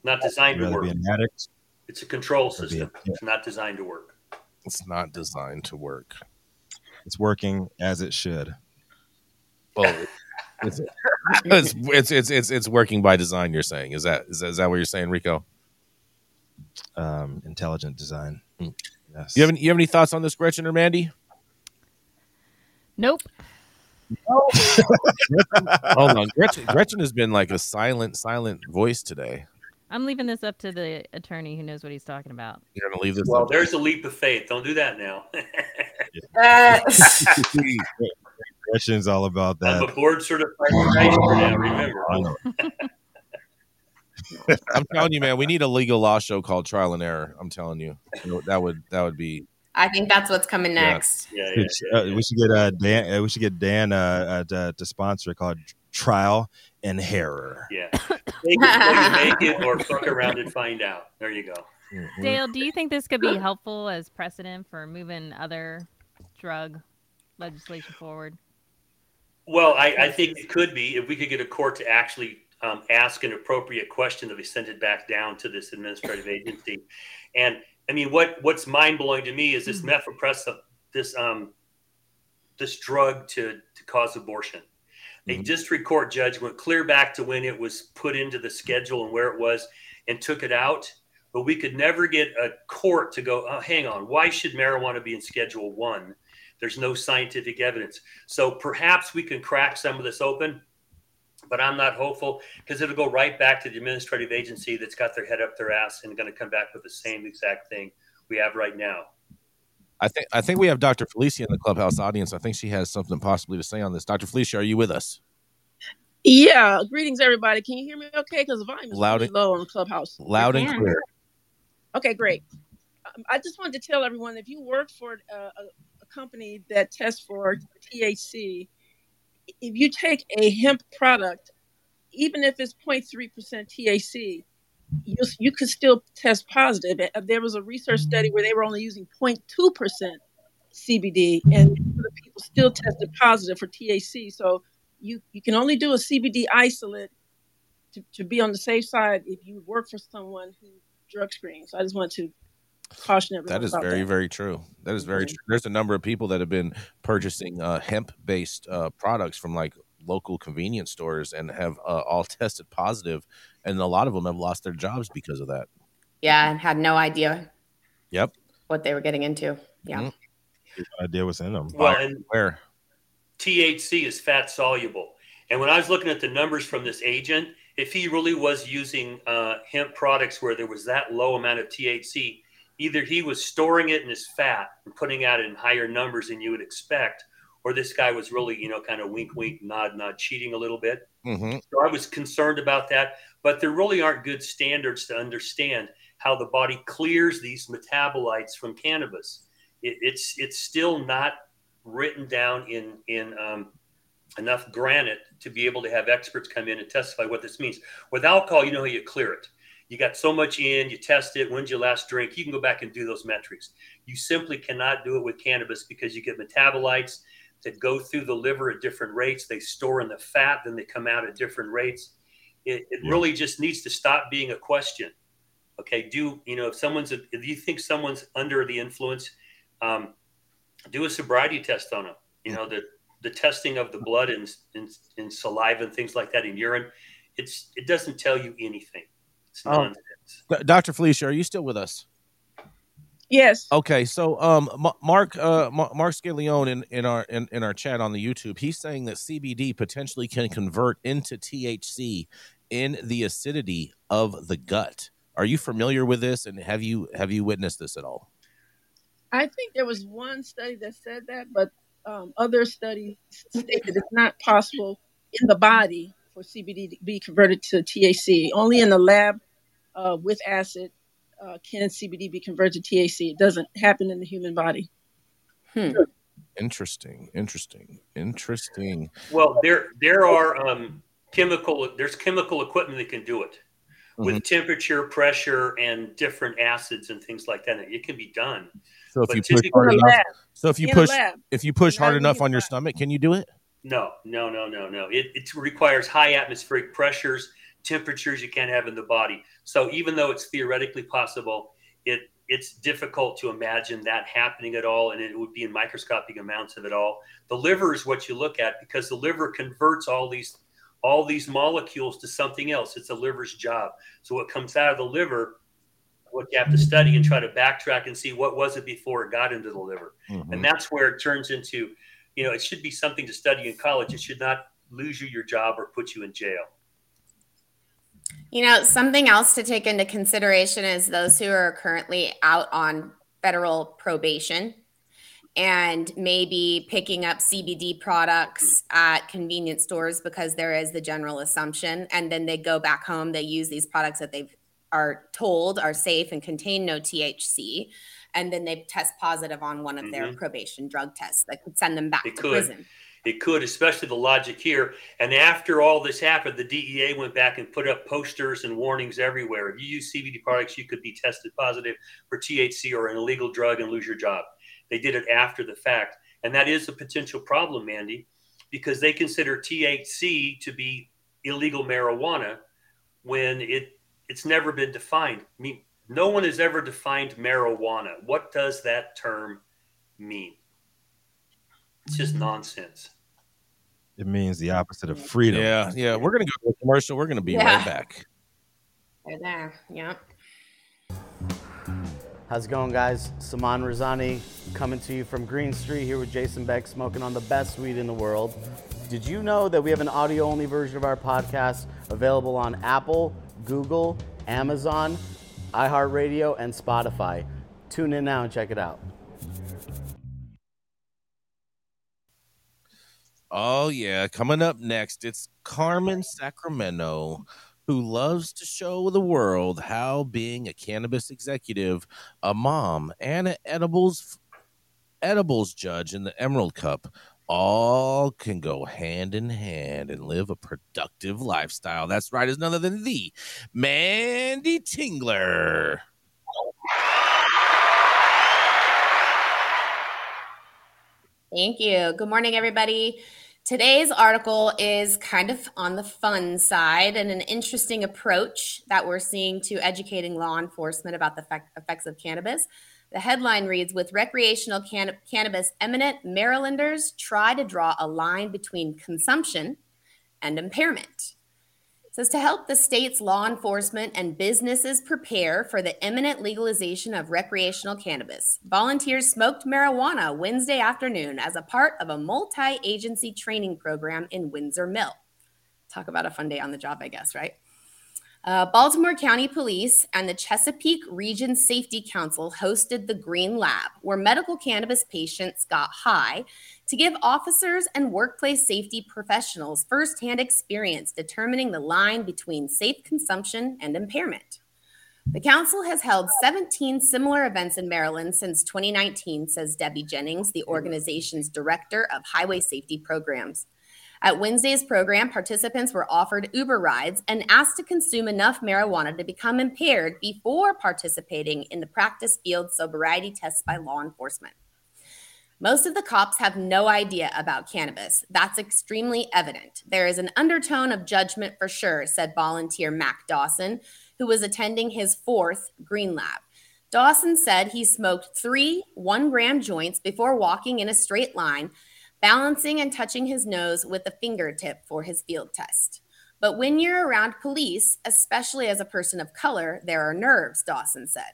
Not designed to work. Be an addict. It's a control system. A, it's not designed to work. It's not designed to work. It's working as it should. Well, it's, it's, it's it's it's working by design. You're saying is that is that, is that what you're saying, Rico? Um, intelligent design. Mm. Yes. You have any, you have any thoughts on this, Gretchen or Manndie? Nope. *laughs* Hold on, Gretchen, Gretchen has been like a silent, silent voice today. I'm leaving this up to the attorney who knows what he's talking about. You're gonna leave this. Well, there's a leap of faith. Don't do that now. *laughs* Question's all about that. I'm a board certified now. Remember. *laughs* I'm telling you, man, we need a legal law show called Trial and Error. I'm telling you, that would that would be. I think that's what's coming next. Yeah, yeah, yeah, uh, we should get uh, Dan. Uh, we should get Dan uh, to, to sponsor called Trial and Error. Yeah, make it, make it or fuck around and find out. There you go. Mm-hmm. Dale, do you think this could be helpful as precedent for moving other drug legislation forward? Well, I, I think it could be if we could get a court to actually um, ask an appropriate question that we send it back down to this administrative agency. And I mean, what what's mind blowing to me is this mm methylprednisolone, this um, this drug to to cause abortion. A mm-hmm. district court judge went clear back to when it was put into the schedule and where it was, and took it out. But we could never get a court to go. Oh, hang on, why should marijuana be in Schedule One? There's no scientific evidence. So perhaps we can crack some of this open but I'm not hopeful because it'll go right back to the administrative agency that's got their head up their ass and going to come back with the same exact thing we have right now. I think I think we have Dr. Felicia in the clubhouse audience. I think she has something possibly to say on this. Dr. Felicia, are you with us? Yeah. Greetings, everybody. Can you hear me okay? Because the volume is loud really low on the clubhouse. Loud and clear. Okay, great. Um, I just wanted to tell everyone if you work for a, a, a company that tests for THC, if you take a hemp product, even if it's 0.3% THC, you, you could still test positive. There was a research study where they were only using 0.2% CBD, and the people still tested positive for THC. So you, you can only do a CBD isolate to, to be on the safe side if you work for someone who drug screens. So I just want to caution everyone. That is very, that. very true. That is very mm-hmm. true. There's a number of people that have been purchasing uh, hemp based uh, products from like local convenience stores and have uh, all *laughs* tested positive, and a lot of them have lost their jobs because of that. Yeah, and had no idea. Yep. What they were getting into. Yeah. Mm-hmm. Idea what's in them. Well, and where THC is fat soluble, and when I was looking at the numbers from this agent, if he really was using uh, hemp products where there was that low amount of THC, either he was storing it in his fat and putting out in higher numbers than you would expect, or this guy was really, you know, kind of wink, wink, nod, nod, cheating a little bit. Mm-hmm. So I was concerned about that. But there really aren't good standards to understand how the body clears these metabolites from cannabis. It, it's it's still not written down in in um, enough granite to be able to have experts come in and testify what this means. With alcohol, you know how you clear it you got so much in, you test it, when's your last drink? You can go back and do those metrics. You simply cannot do it with cannabis because you get metabolites that go through the liver at different rates. They store in the fat, then they come out at different rates. It, it yeah. really just needs to stop being a question. Okay, do you know if someone's if you think someone's under the influence, um, do a sobriety test on them. You know the the testing of the blood and in, in, in saliva and things like that in urine. It's it doesn't tell you anything. It's oh. nonsense. Dr. Felicia, are you still with us? Yes. Okay, so um, Mark uh, Mark Scaleone in, in our in, in our chat on the YouTube, he's saying that CBD potentially can convert into THC in the acidity of the gut. Are you familiar with this, and have you have you witnessed this at all? I think there was one study that said that, but um, other studies state that it's not possible in the body for CBD to be converted to THC. Only in the lab uh, with acid uh, can CBD be converted to THC. It doesn't happen in the human body. Hmm. Interesting. Interesting. Interesting. Well, there there are um, chemical. There's chemical equipment that can do it with mm-hmm. temperature, pressure, and different acids and things like that. It can be done. So if but you push hard enough, so if you push if you push hard enough on your stomach, can you do it? No, no, no, no, no. It, it requires high atmospheric pressures, temperatures you can't have in the body. So even though it's theoretically possible, it it's difficult to imagine that happening at all, and it would be in microscopic amounts of it all. The liver is what you look at because the liver converts all these all these molecules to something else. It's the liver's job. So what comes out of the liver, what you have to study and try to backtrack and see what was it before it got into the liver, mm-hmm. and that's where it turns into you know, it should be something to study in college. It should not lose you your job or put you in jail. You know, something else to take into consideration is those who are currently out on federal probation. and maybe picking up CBD products at convenience stores because there is the general assumption. And then they go back home, they use these products that they are told are safe and contain no THC. And then they test positive on one of mm-hmm. their probation drug tests that could send them back to could. prison. It could, especially the logic here. And after all this happened, the DEA went back and put up posters and warnings everywhere. If you use CBD products, you could be tested positive for THC or an illegal drug and lose your job. They did it after the fact. And that is a potential problem, Manndie, because they consider THC to be illegal marijuana when it it's never been defined. I mean, no one has ever defined marijuana. What does that term mean? It's just mm-hmm. nonsense. It means the opposite of freedom. Yeah, yeah. We're gonna go to a commercial. We're gonna be yeah. right back. *laughs* Right there. Yep. How's it going, guys? Saman Razani coming to you from Green Street here with Jason Beck, smoking on the best weed in the world. Did you know that we have an audio only version of our podcast available on Apple, Google, Amazon, iHeartRadio, and Spotify? Tune in now and check it out. Oh, yeah. Coming up next, it's Carmen Sacramento who loves to show the world how being a cannabis executive, a mom, and an edibles edibles judge in the Emerald Cup all can go hand in hand and live a productive lifestyle. That's right, is none other than the Manndie Tingler. Thank you. Good morning, everybody. Today's article is kind of on the fun side and an interesting approach that we're seeing to educating law enforcement about the effects of cannabis. The headline reads With recreational can- cannabis eminent, Marylanders try to draw a line between consumption and impairment says to help the state's law enforcement and businesses prepare for the imminent legalization of recreational cannabis. Volunteers smoked marijuana Wednesday afternoon as a part of a multi agency training program in Windsor Mill. Talk about a fun day on the job, I guess, right? Uh, Baltimore County Police and the Chesapeake Region Safety Council hosted the Green Lab, where medical cannabis patients got high to give officers and workplace safety professionals firsthand experience determining the line between safe consumption and impairment. The council has held 17 similar events in Maryland since 2019, says Debbie Jennings, the organization's director of highway safety programs. At Wednesday's program, participants were offered Uber rides and asked to consume enough marijuana to become impaired before participating in the practice field sobriety tests by law enforcement. Most of the cops have no idea about cannabis. That's extremely evident. There is an undertone of judgment for sure, said volunteer Mac Dawson, who was attending his fourth Green Lab. Dawson said he smoked three one gram joints before walking in a straight line balancing and touching his nose with a fingertip for his field test. But when you're around police, especially as a person of color, there are nerves, Dawson said.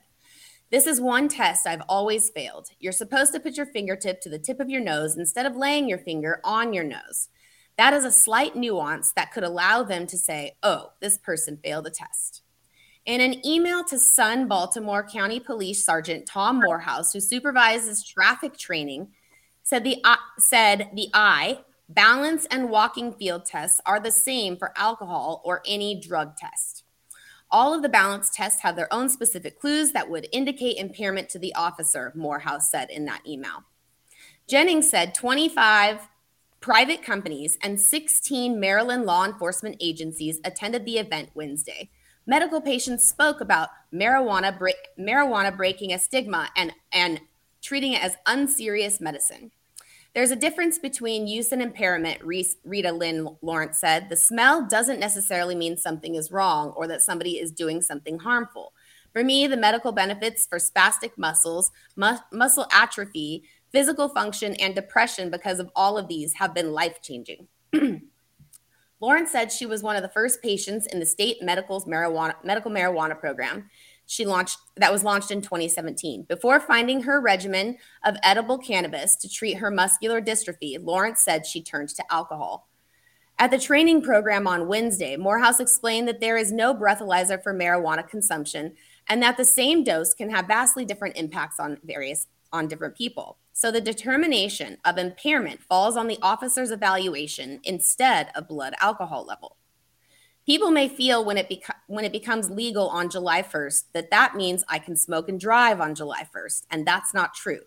This is one test I've always failed. You're supposed to put your fingertip to the tip of your nose instead of laying your finger on your nose. That is a slight nuance that could allow them to say, oh, this person failed a test. In an email to Sun Baltimore County Police Sergeant Tom Morehouse, who supervises traffic training said the uh, said the eye balance and walking field tests are the same for alcohol or any drug test. All of the balance tests have their own specific clues that would indicate impairment to the officer, Morehouse said in that email. Jennings said 25 private companies and 16 Maryland law enforcement agencies attended the event Wednesday. Medical patients spoke about marijuana, marijuana breaking a stigma and, and treating it as unserious medicine. There's a difference between use and impairment, Rita Lynn Lawrence said. The smell doesn't necessarily mean something is wrong or that somebody is doing something harmful. For me, the medical benefits for spastic muscles, mu- muscle atrophy, physical function, and depression because of all of these have been life changing. *clears throat* Lawrence said she was one of the first patients in the state medical's marijuana, medical marijuana program she launched that was launched in 2017. Before finding her regimen of edible cannabis to treat her muscular dystrophy, Lawrence said she turned to alcohol. At the training program on Wednesday, Morehouse explained that there is no breathalyzer for marijuana consumption and that the same dose can have vastly different impacts on various on different people. So the determination of impairment falls on the officer's evaluation instead of blood alcohol level. People may feel when it beco- when it becomes legal on July 1st that that means I can smoke and drive on July 1st, and that's not true.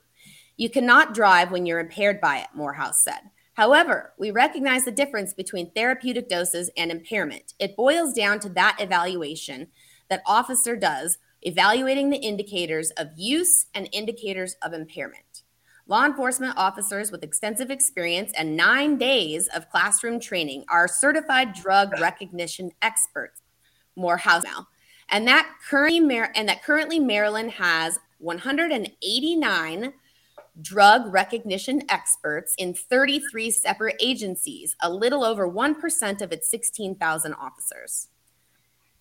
You cannot drive when you're impaired by it, Morehouse said. However, we recognize the difference between therapeutic doses and impairment. It boils down to that evaluation that officer does, evaluating the indicators of use and indicators of impairment. Law enforcement officers with extensive experience and nine days of classroom training are certified drug recognition experts. Morehouse now, and that currently and that currently Maryland has 189 drug recognition experts in 33 separate agencies, a little over 1% of its 16,000 officers.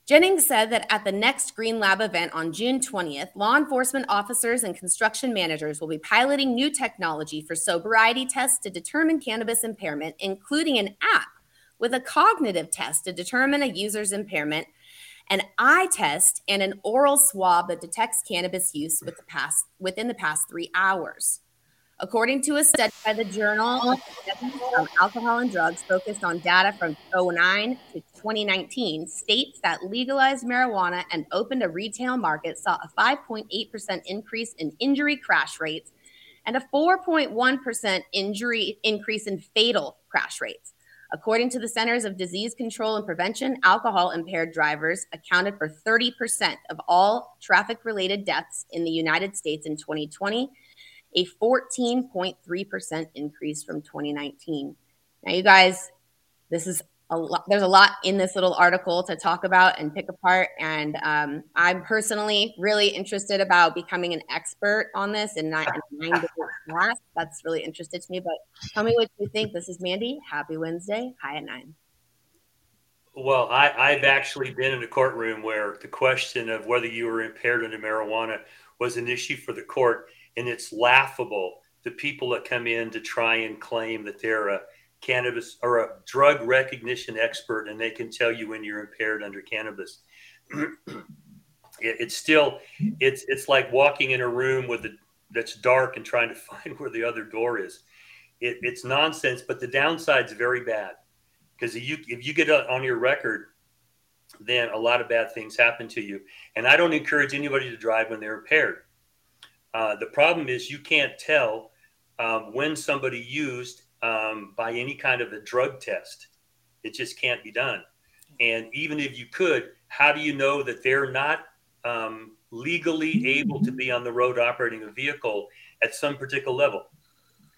Jennings said that at the next Green Lab event on June 20th, law enforcement officers and construction managers will be piloting new technology for sobriety tests to determine cannabis impairment, including an app with a cognitive test to determine a user's impairment, an eye test, and an oral swab that detects cannabis use with the past, within the past three hours. According to a study by the Journal of Alcohol and Drugs focused on data from 09 to 2019, states that legalized marijuana and opened a retail market saw a 5.8% increase in injury crash rates and a 4.1% injury increase in fatal crash rates. According to the Centers of Disease Control and Prevention, alcohol impaired drivers accounted for 30% of all traffic related deaths in the United States in 2020 a 14.3% increase from 2019. Now, you guys, this is a lot, there's a lot in this little article to talk about and pick apart. And um, I'm personally really interested about becoming an expert on this in nine, in nine class. That's really interested to me. But tell me what you think. This is Manndie. Happy Wednesday. High at nine. Well, I, I've actually been in a courtroom where the question of whether you were impaired under marijuana was an issue for the court and it's laughable the people that come in to try and claim that they're a cannabis or a drug recognition expert and they can tell you when you're impaired under cannabis. It, it's still it's it's like walking in a room with the that's dark and trying to *laughs* find where the other door is. It, it's nonsense but the downside is very bad. Because if you if you get on your record then a lot of bad things happen to you. And i don't encourage anybody to drive when they're impaired uh, the problem is you can't tell um, when somebody used um, by any kind of a drug test. It just can't be done. And even if you could, how do you know that they're not um, legally able to be on the road operating a vehicle at some particular level?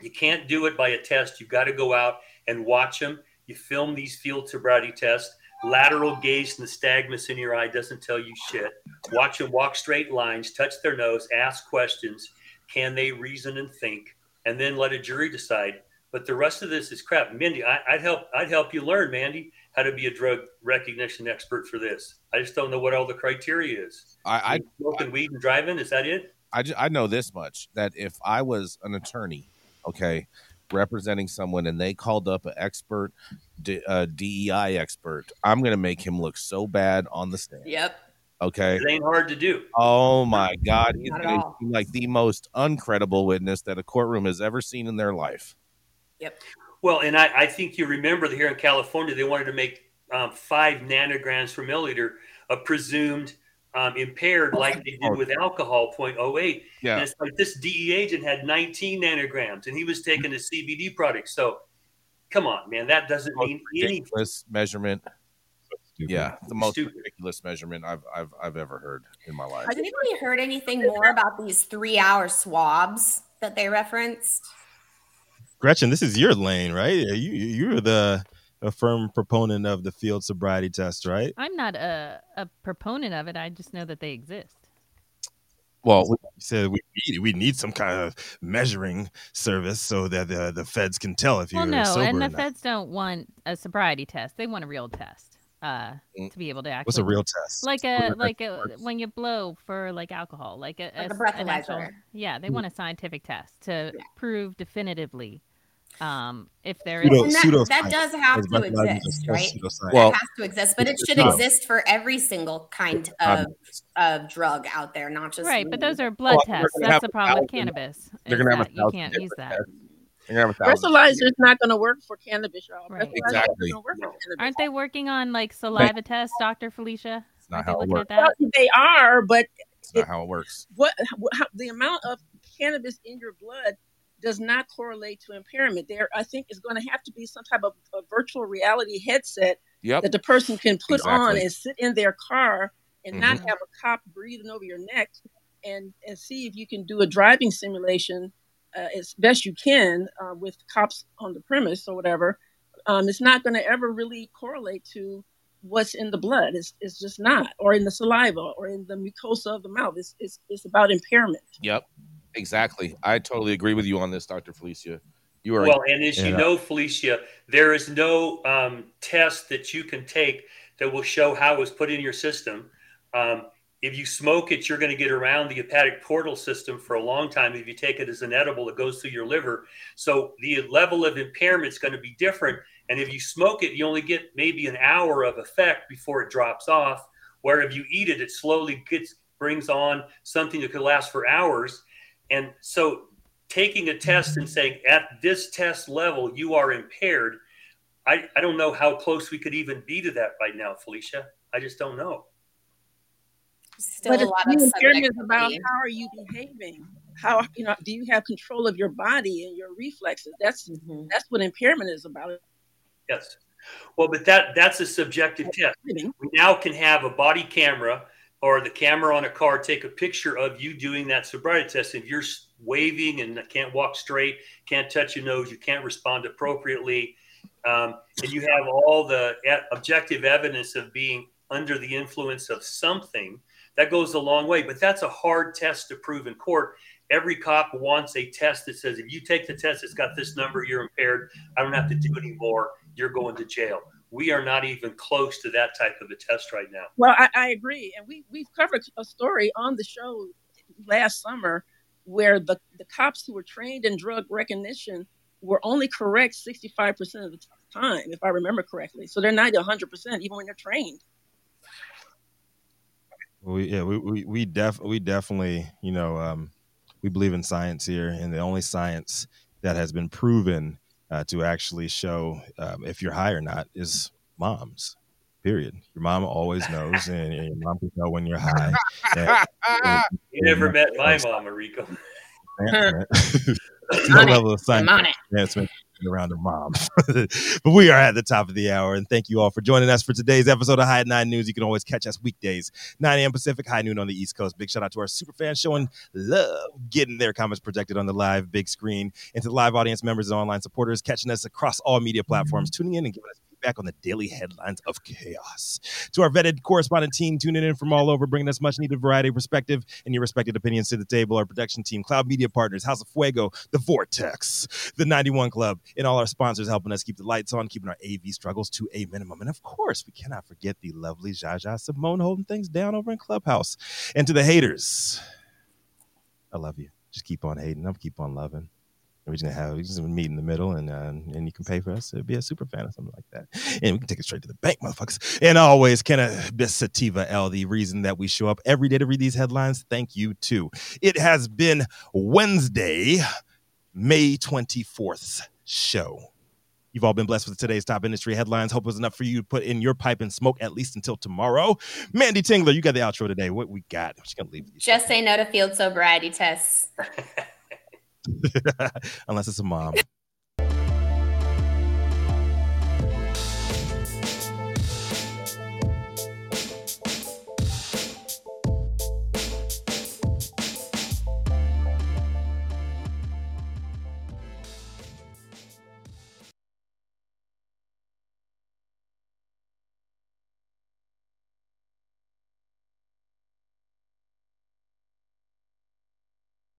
You can't do it by a test. You've got to go out and watch them. You film these field sobriety tests Lateral gaze nystagmus in your eye doesn't tell you shit. Watch them walk straight lines, touch their nose, ask questions. Can they reason and think? And then let a jury decide. But the rest of this is crap. Mindy, I, would help. I'd help you learn, Manndie, how to be a drug recognition expert for this. I just don't know what all the criteria is. I, I smoking weed and driving. Is that it? I, just, I know this much that if I was an attorney, okay, representing someone and they called up an expert, uh, DEI expert, I'm going to make him look so bad on the stand. Yep. Okay. It ain't hard to do. Oh my God. He's like the most uncredible witness that a courtroom has ever seen in their life. Yep. Well, and I, I think you remember that here in California, they wanted to make um, five nanograms per milliliter a presumed um, impaired like they did with alcohol 0.08. Yeah. And it's like this DE agent had 19 nanograms and he was taking a CBD product. So come on, man, that doesn't mean ridiculous anything. measurement. Yeah, the most Stupid. ridiculous measurement I've, I've I've ever heard in my life. Has anybody heard anything more about these three-hour swabs that they referenced? Gretchen, this is your lane, right? You you're the a firm proponent of the field sobriety test, right? I'm not a, a proponent of it. I just know that they exist. Well, we said we need we need some kind of measuring service so that the the feds can tell if you're well, no, sober. and the not. feds don't want a sobriety test; they want a real test uh, mm. to be able to actually. What's a real test? Like a like a when you blow for like alcohol, like a, like a, a breathalyzer. Actual, yeah, they mm. want a scientific test to yeah. prove definitively Um, if there is pseudo, that, that, does have to exist, right? Well, it has to exist, but it should exist for every single kind of of drug out there, not just right. But those are blood well, tests. That's the problem with cannabis. They're gonna have a you can't use that. Breathalyzer is not going to work for cannabis, y'all. Right. Exactly. Aren't they working on like saliva tests, Doctor Felicia? It's not how it works. Well, they are, but it's not how it works. What how, the amount of cannabis in your blood does not correlate to impairment. There, I think, is going to have to be some type of a virtual reality headset yep. that the person can put exactly. on and sit in their car and mm-hmm. not have a cop breathing over your neck and and see if you can do a driving simulation uh, as best you can uh, with cops on the premise or whatever. Um, it's not going to ever really correlate to what's in the blood. It's, it's just not, or in the saliva, or in the mucosa of the mouth. It's, it's, it's about impairment. Yep. Exactly. I totally agree with you on this, Dr. Felicia. You are well, and as you know, Felicia, there is no um, test that you can take that will show how it was put in your system. Um, if you smoke it, you're going to get around the hepatic portal system for a long time. If you take it as an edible, it goes through your liver. So the level of impairment is going to be different. And if you smoke it, you only get maybe an hour of effect before it drops off. Where if you eat it, it slowly gets brings on something that could last for hours. And so taking a test and saying at this test level you are impaired, I, I don't know how close we could even be to that right now, Felicia. I just don't know. Still but a lot of impairment about how are you behaving? How you know do you have control of your body and your reflexes? That's mm-hmm. that's what impairment is about. Yes. Well, but that that's a subjective test. We now can have a body camera or the camera on a car take a picture of you doing that sobriety test. If you're waving and can't walk straight, can't touch your nose, you can't respond appropriately, um, and you have all the objective evidence of being under the influence of something, that goes a long way. But that's a hard test to prove in court. Every cop wants a test that says if you take the test, it's got this number, you're impaired. I don't have to do any more. You're going to jail we are not even close to that type of a test right now. Well, I, I agree, and we we've covered a story on the show last summer where the the cops who were trained in drug recognition were only correct 65% of the time, if I remember correctly. So they're not 100% even when they're trained. Well, we, yeah, we, we, we, def, we definitely, you know, um, we believe in science here, and the only science that has been proven uh, to actually show um, if you're high or not is moms. Period. Your mom always knows, *laughs* and, and your mom can know when you're high. *laughs* And, you never met my mom, Rico. *laughs* no level of science advancement around her mom. *laughs* but we are at the top of the hour, and thank you all for joining us for today's episode of High Nine News. You can always catch us weekdays, 9 a.m. Pacific, high noon on the East Coast. Big shout out to our super fans showing love, getting their comments projected on the live big screen, and to the live audience members and online supporters catching us across all media platforms, mm-hmm. tuning in and giving us back on the daily headlines of chaos. To our vetted correspondent team tuning in from all over, bringing us much needed variety perspective and your respected opinions to the table, our production team, Cloud Media Partners, House of Fuego, The Vortex, The 91 Club, and all our sponsors helping us keep the lights on, keeping our AV struggles to a minimum. And of course, we cannot forget the lovely Jaja Simone holding things down over in Clubhouse. And to the haters, I love you. Just keep on hating. I'll keep on loving we're just gonna have we just meet in the middle, and uh, and you can pay for us to be a super fan or something like that, and we can take it straight to the bank, motherfuckers. And always, cannabis sativa L, the reason that we show up every day to read these headlines. Thank you too. It has been Wednesday, May twenty fourth show. You've all been blessed with today's top industry headlines. Hope it was enough for you to put in your pipe and smoke at least until tomorrow. Manndie Tingler, you got the outro today. What we got? I'm just gonna leave. Just say no to field sobriety tests. *laughs* *laughs* Unless it's a mom.